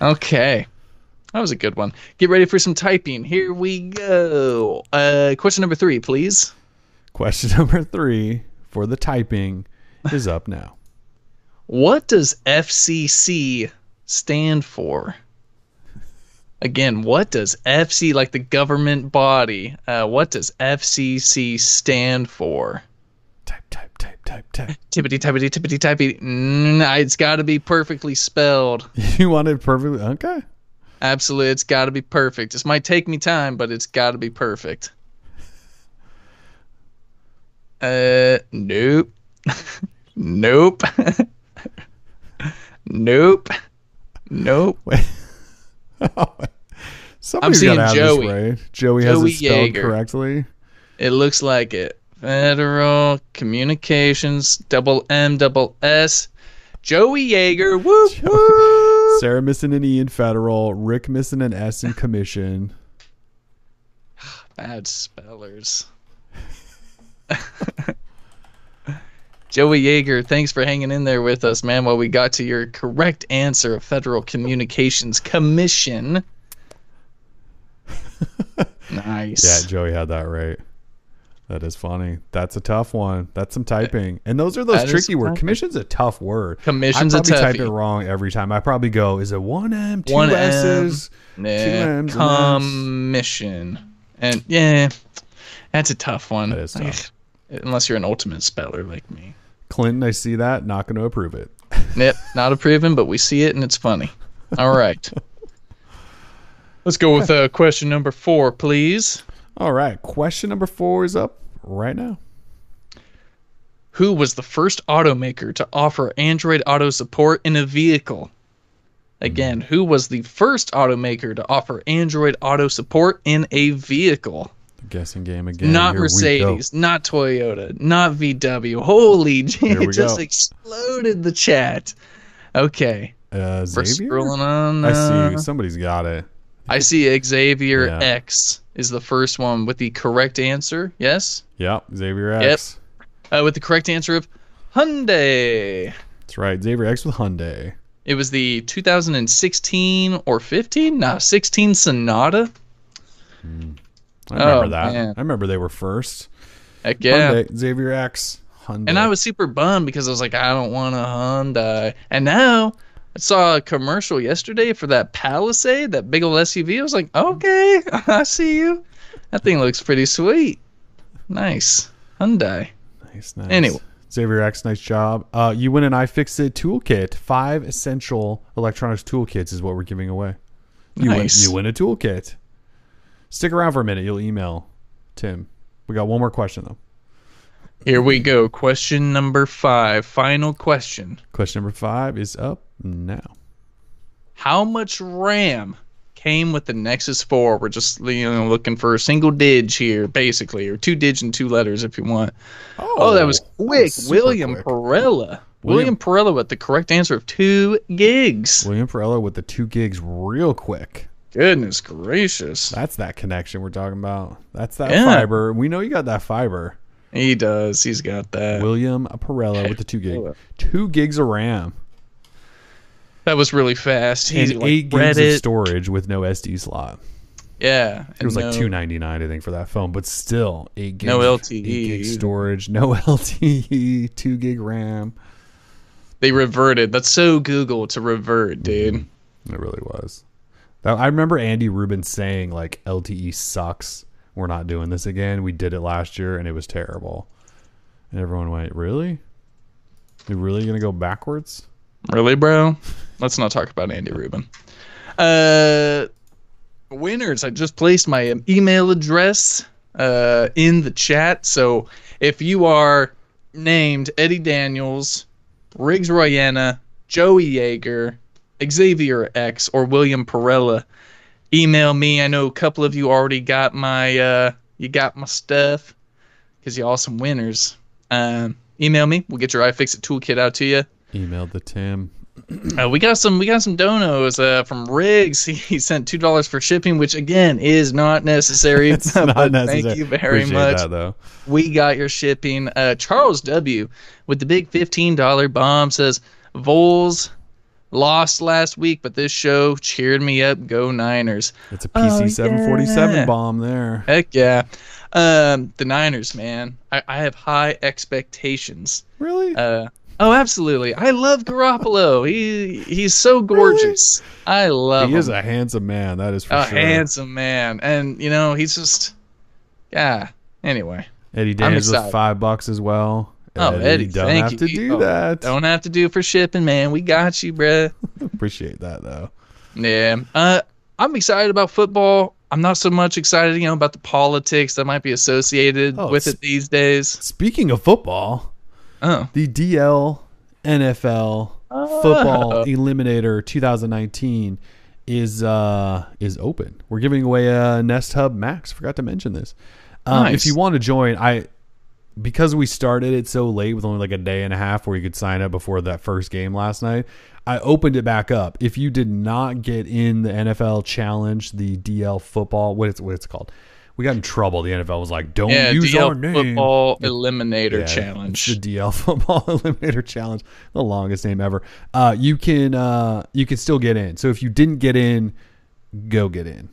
Okay. That was a good one. Get ready for some typing. Here we go. Uh, question number three, please. Question number three for the typing is up now. What does FCC stand for? Again, what does FC, like the government body, uh, what does FCC stand for? Type, type, type, type, type. Tippity tippity tippity tippity. Mm, it's got to be perfectly spelled. You want it perfectly. Okay. Absolutely, it's got to be perfect. This might take me time, but it's got to be perfect. Uh, nope. nope. nope. Nope. Somebody's seeing got to have Joey. this right. Joey has it spelled Yeager. correctly. It looks like it. Federal Communications, double M, double S. Joey Yeager. Whoop whoop. Sarah missing an E in federal. Rick missing an S in commission. Bad spellers. Joey Yeager, thanks for hanging in there with us, man, while we got to your correct answer of Federal Communications Commission. nice. Yeah, Joey had that right. That is funny. That's a tough one. That's some typing. And those are those That tricky words. Commission's a tough word. Commission's I a probably type it wrong every time. I probably go, is it one M, two One M. S's? Nah, M's commission. And yeah, that's a tough one. That is tough. Unless you're an ultimate speller like me. Clinton, I see that. Not going to approve it. Yep, not approving, but we see it and it's funny. All right. Let's go with uh, question number four, please. All right. Question number four is up right now. Who was the first automaker to offer Android Auto support in a vehicle? Again, who was the first automaker to offer Android Auto support in a vehicle? Guessing game again. not Here. Mercedes, not Toyota, not VW. Holy, it just go. exploded the chat. Okay, Uh, we're scrolling on. I uh, see. Somebody's got it. I see Xavier Yeah. X is the first one with the correct answer. Yes, Yep. Xavier X. uh, with the correct answer of Hyundai. That's right. Xavier X with Hyundai. It was the 2016 or 15? No, 16 Sonata. I remember Oh, that. man. I remember they were first. Heck yeah. Hyundai, Xavier X. Hyundai. And I was super bummed because I was like, I don't want a Hyundai. And now I saw a commercial yesterday for that Palisade, that big old SUV. I was like, okay, I see you. That thing looks pretty sweet. Nice. Hyundai. nice, nice. Anyway. Xavier X, nice job. Uh, you win an iFixit toolkit. Five essential electronics toolkits is what we're giving away. You Nice. win. You win a toolkit. Stick around for a minute. You'll email Tim. We got one more question though. Here we go. Question number five. Final question. Question number five is up now. How much RAM came with the Nexus 4? We're just you know looking for a single dig here, basically, or two dig and two letters if you want. Oh, oh that was quick. super William quick. Perella. William- William Perella with the correct answer of two gigs. William Perella with the two gigs real quick. Goodness gracious. That's that connection we're talking about. That's that Yeah. fiber. We know you got that fiber. He does. He's got that. William Perella with the two gig. Two gigs of RAM. That was really fast. He and like, eight gigs of storage with no SD slot. Yeah. It was like two ninety nine, I think, for that phone, but still eight gigs. No eight LTE gig either. storage, no LTE, two gig RAM. They reverted. That's so Google to revert, dude. Mm-hmm. It really was. I remember Andy Rubin saying like LTE sucks. We're not doing this again. We did it last year and it was terrible. And everyone went, "Really? You're really gonna go backwards?" Really, bro? Let's not talk about Andy Rubin. Uh, winners. I just placed my email address uh, in the chat. So if you are named Eddie Daniels, Riggs Royana, Joey Yeager, Xavier X, or William Perella, email me. I know a couple of you already got my uh, you got my stuff because you all some winners. Um, email me. We'll get your iFixit toolkit out to you. Email the Tim. Uh, we got some we got some donos uh, from Riggs. He, he sent two dollars for shipping, which again is not necessary. It's not necessary. Thank you very Appreciate much. That, though. We got your shipping. Uh, Charles W. with the big fifteen dollar bomb says Vols lost last week, but this show cheered me up. Go Niners! It's a PC Oh, 747 yeah. bomb there. Heck yeah! Um, the Niners, man. I, I have high expectations. Really? Uh, oh, absolutely. I love Garoppolo. He he's so gorgeous. I love he him. is a handsome man. That is for a sure. handsome man, and you know he's just yeah. Anyway, Eddie Daniels with excited. five bucks as well. Oh Eddie, don't thank have you. to do Oh, that. Don't have to do for shipping, man. We got you, bruh. Appreciate that though. Yeah. Uh, I'm excited about football. I'm not so much excited, you know, about the politics that might be associated Oh, with it these days. Speaking of football, Oh, the DL NFL Football Eliminator 2019 is uh is open. We're giving away a Nest Hub Max. Forgot to mention this. Um, Nice. If you want to join, I because we started it so late with only like a day and a half where you could sign up before that first game last night. I opened it back up. If you did not get in the NFL Challenge, the DL Football, what it's what it's called, we got in trouble. The NFL was like, "Don't yeah. use DL our name." football eliminator Yeah, challenge. The DL Football Eliminator Challenge, the longest name ever. Uh, you can uh, you can still get in. So if you didn't get in, go get in.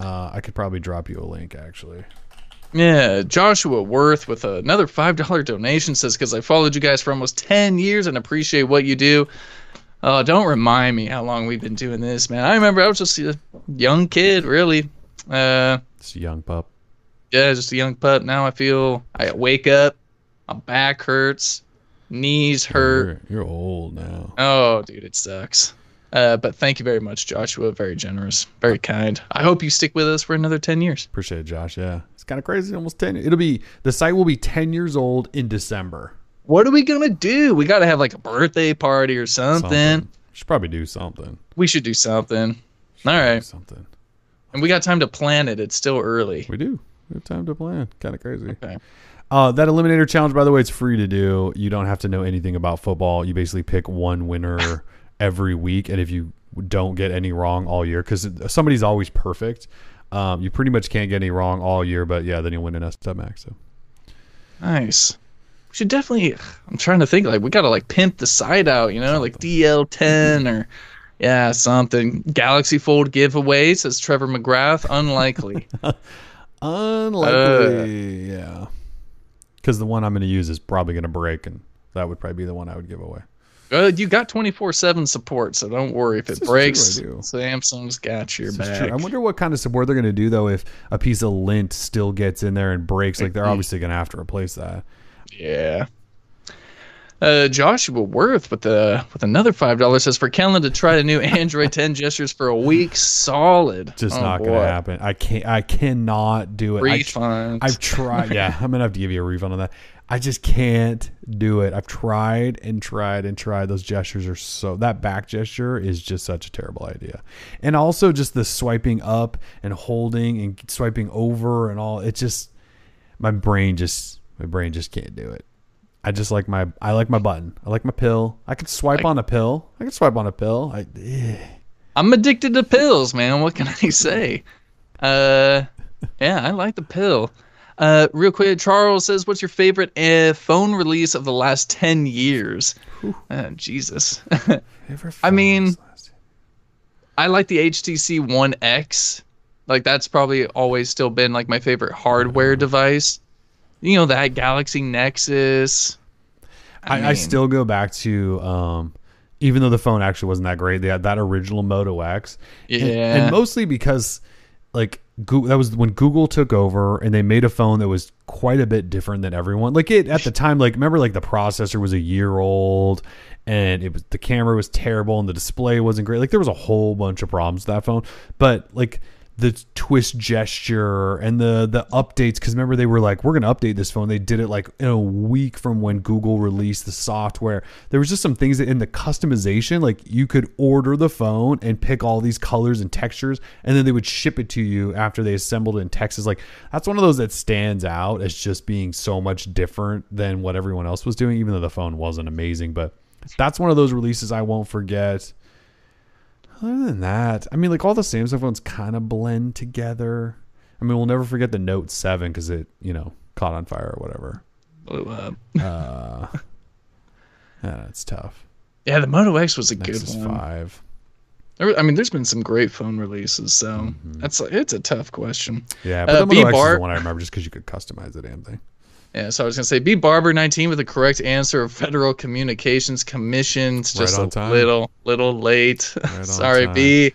Uh, I could probably drop you a link actually. Yeah, Joshua Worth with another five dollar donation says because I followed you guys for almost ten years and appreciate what you do. Uh, don't remind me how long we've been doing this, man. I remember I was just a young kid, really. Uh, It's a young pup. yeah, just a young pup. Now I feel I wake up, my back hurts, knees hurt. You're, you're old now. Oh, dude, it sucks. Uh, but thank you very much, Joshua. Very generous, very kind. I hope you stick with us for another ten years. Appreciate it, Josh. Yeah, it's kind of crazy. Almost ten. It'll be the site will be ten years old in December. What are we gonna do? We gotta have like a birthday party or something. Should probably do something. We should do something. All right. Something. And we got time to plan it. It's still early. We do. We have time to plan. Kind of crazy. Okay. Uh, that Eliminator Challenge, by the way, it's free to do. You don't have to know anything about football. You basically pick one winner every week, and if you don't get any wrong all year, because somebody's always perfect, um, you pretty much can't get any wrong all year. But yeah, then you win a Nest Max. So Nice. We should definitely. I'm trying to think. Like we gotta like pimp the site out. You know, like DL10 or yeah something. Galaxy Fold giveaway says Trevor McGrath. Unlikely. unlikely, yeah. Because the one I'm going to use is probably going to break, and that would probably be the one I would give away. Uh, you got 24/7 support, so don't worry if it This is breaks. I. Samsung's got your This back. true. I wonder what kind of support they're going to do though if a piece of lint still gets in there and breaks. Like they're obviously going to have to replace that. Yeah. Uh, Joshua Worth with the with another five dollars says for Kellen to try the new Android 10 gestures for a week, solid. Just Oh, not gonna happen. I can't. I cannot do it. I Refund. I've tried. Yeah, I'm gonna have to give you a refund on that. I just can't do it. I've tried and tried and tried. Those gestures are so. That back gesture is just such a terrible idea. And also just the swiping up and holding and swiping over and all. It just my brain just my brain just can't do it. I just like my I like my button. I like my pill. I could swipe on a pill. I could swipe on a pill. I eh. I'm addicted to pills, man. What can I say? Uh, yeah, I like the pill. Uh, real quick, Charles says, "What's your favorite uh, phone release of the last ten years?" Uh, Jesus, I mean- I like the HTC One X. Like that's probably always still been like my favorite hardware device. You know that Galaxy Nexus. I, I mean, still go back to um, even though the phone actually wasn't that great, they had that original Moto X. And- Yeah. and, mostly because like Google, that was when Google took over and they made a phone that was quite a bit different than everyone. Like it at the time, like remember like the processor was a year old and it was the camera was terrible and the display wasn't great. Like there was a whole bunch of problems with that phone, but like the twist gesture and the the updates because remember they were like we're going to update this phone. They did it like in a week from when google released the software. There was just some things that in the customization like you could order the phone and pick all these colors and textures and then they would ship it to you after they assembled it in texas. Like that's one of those that stands out as just being so much different than what everyone else was doing even though the phone wasn't amazing. But that's one of those releases i won't forget other than that, I mean, like all the Samsung phones kind of blend together. I mean, we'll never forget the Note Seven because it, you know, caught on fire or whatever. Blew up. Uh, yeah, it's tough. Yeah, the Moto X was a Nexus good one. Five. I mean, there's been some great phone releases, so that's it's a tough question. Yeah, but Uh, the Moto X is the one I remember just because you could customize the damn thing. Yeah, so I was gonna say B Barber 19 with the correct answer of Federal Communications Commission. It's just on a time. little little late. Right Sorry. B.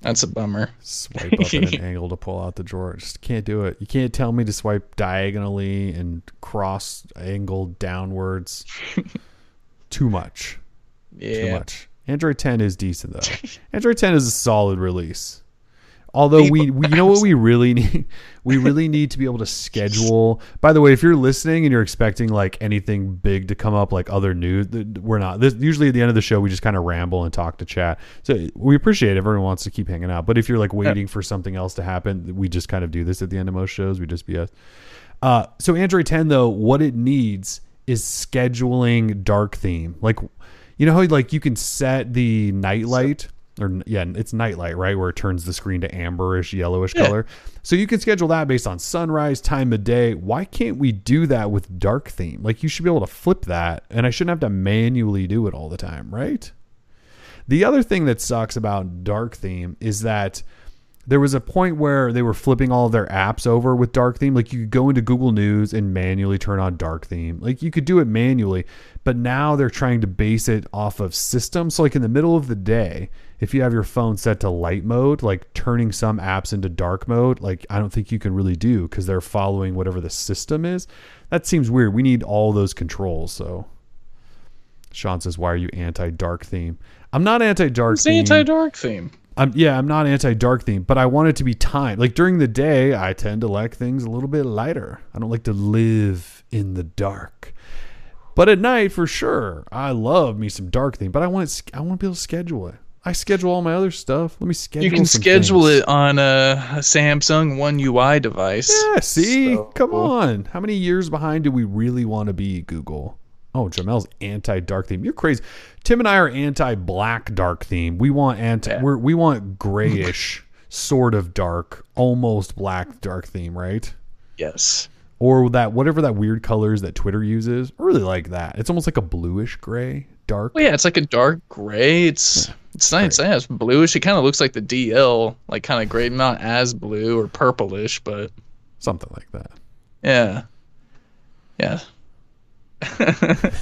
That's a bummer. Swipe up at an angle to pull out the drawer. Just can't do it. You can't tell me to swipe diagonally and cross angle downwards. Too much. too much. Android 10 is decent though. Android 10 is a solid release. Although we, we you know what we really need we really need to be able to schedule. By the way, if you're listening and you're expecting like anything big to come up like other news, we're not. This, usually at the end of the show we just kind of ramble and talk to chat. So we appreciate it. everyone wants to keep hanging out. But if you're like waiting for something else to happen, we just kind of do this at the end of most shows. We just BS. Uh, so Android 10 though, what it needs is scheduling dark theme. Like, you know how like you can set the nightlight or yeah, it's nightlight, right, where it turns the screen to amberish, yellowish Yeah. color. So you can schedule that based on sunrise, time of day. Why can't we do that with dark theme? Like you should be able to flip that, and I shouldn't have to manually do it all the time, right? The other thing that sucks about dark theme is that there was a point where they were flipping all of their apps over with dark theme. Like you could go into Google News and manually turn on dark theme. Like you could do it manually, but now they're trying to base it off of systems. So like in the middle of the day, if you have your phone set to light mode, like turning some apps into dark mode, like I don't think you can really do because they're following whatever the system is. That seems weird. We need all those controls. So Sean says, "Why are you anti-dark theme?" I'm not anti-dark It's theme. anti-dark theme. I'm yeah, I'm not anti-dark theme, but I want it to be timed. Like during the day, I tend to like things a little bit lighter. I don't like to live in the dark. But at night, for sure, I love me some dark theme. But I want it, I want to be able to schedule it. I schedule all my other stuff. Let me schedule. You can schedule things. it on a Samsung One UI device. Yeah, see, So- come on. How many years behind do we really want to be, Google? Oh, Jamel's anti-dark theme. You're crazy. Tim and I are anti-black dark theme. We want anti. Yeah. We're, we want grayish, sort of dark, almost black dark theme, right? Yes. Or that whatever that weird colors that Twitter uses. I really like that. It's almost like a bluish gray, dark. Well, yeah, it's like a dark gray. It's it's nice. Yeah, it's bluish. It kind of looks like the DL, like kind of gray, not as blue or purplish, but something like that. yeah, yeah.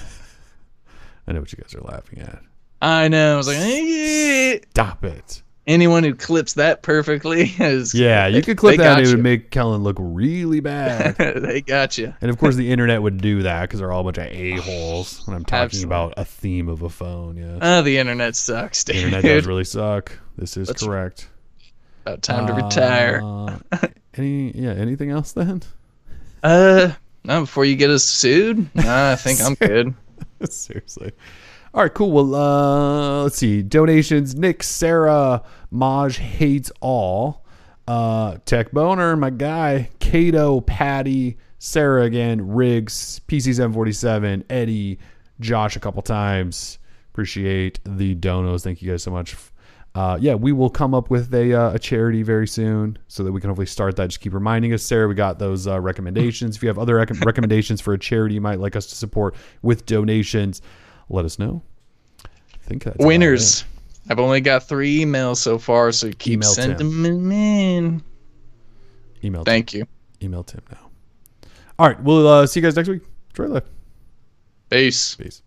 I know what you guys are laughing at. I know. I was like, eh. Stop it. anyone who clips that perfectly is Yeah, you could clip that. It would make Kellen look really bad. they got you. And of course, the internet would do that because they're all a bunch of a holes. When I'm talking Absolutely. about a theme of a phone, yeah, Oh, the internet sucks, the internet does really suck. This is That's correct. About time to retire. Uh, any yeah? Anything else then? Uh, no, before you get us sued. Nah, I think I'm good. Seriously. All right, cool. Well, uh, let's see. Donations: Nick, Sarah, Maj hates all. Uh, Tech Boner, my guy, Cato, Patty, Sarah again, Riggs, PC747, Eddie, Josh a couple times. Appreciate the donos. Thank you guys so much. Uh, yeah, we will come up with a, uh, a charity very soon so that we can hopefully start that. Just keep reminding us, Sarah. We got those uh, recommendations. If you have other rec- recommendations for a charity you might like us to support with donations, let us know. I think that's Winners. I've only got three emails so far, so keep Email sending Tim. them in. Email Thank you. email Tim now. All right, we'll uh, see you guys next week. Enjoy life. Peace. Peace.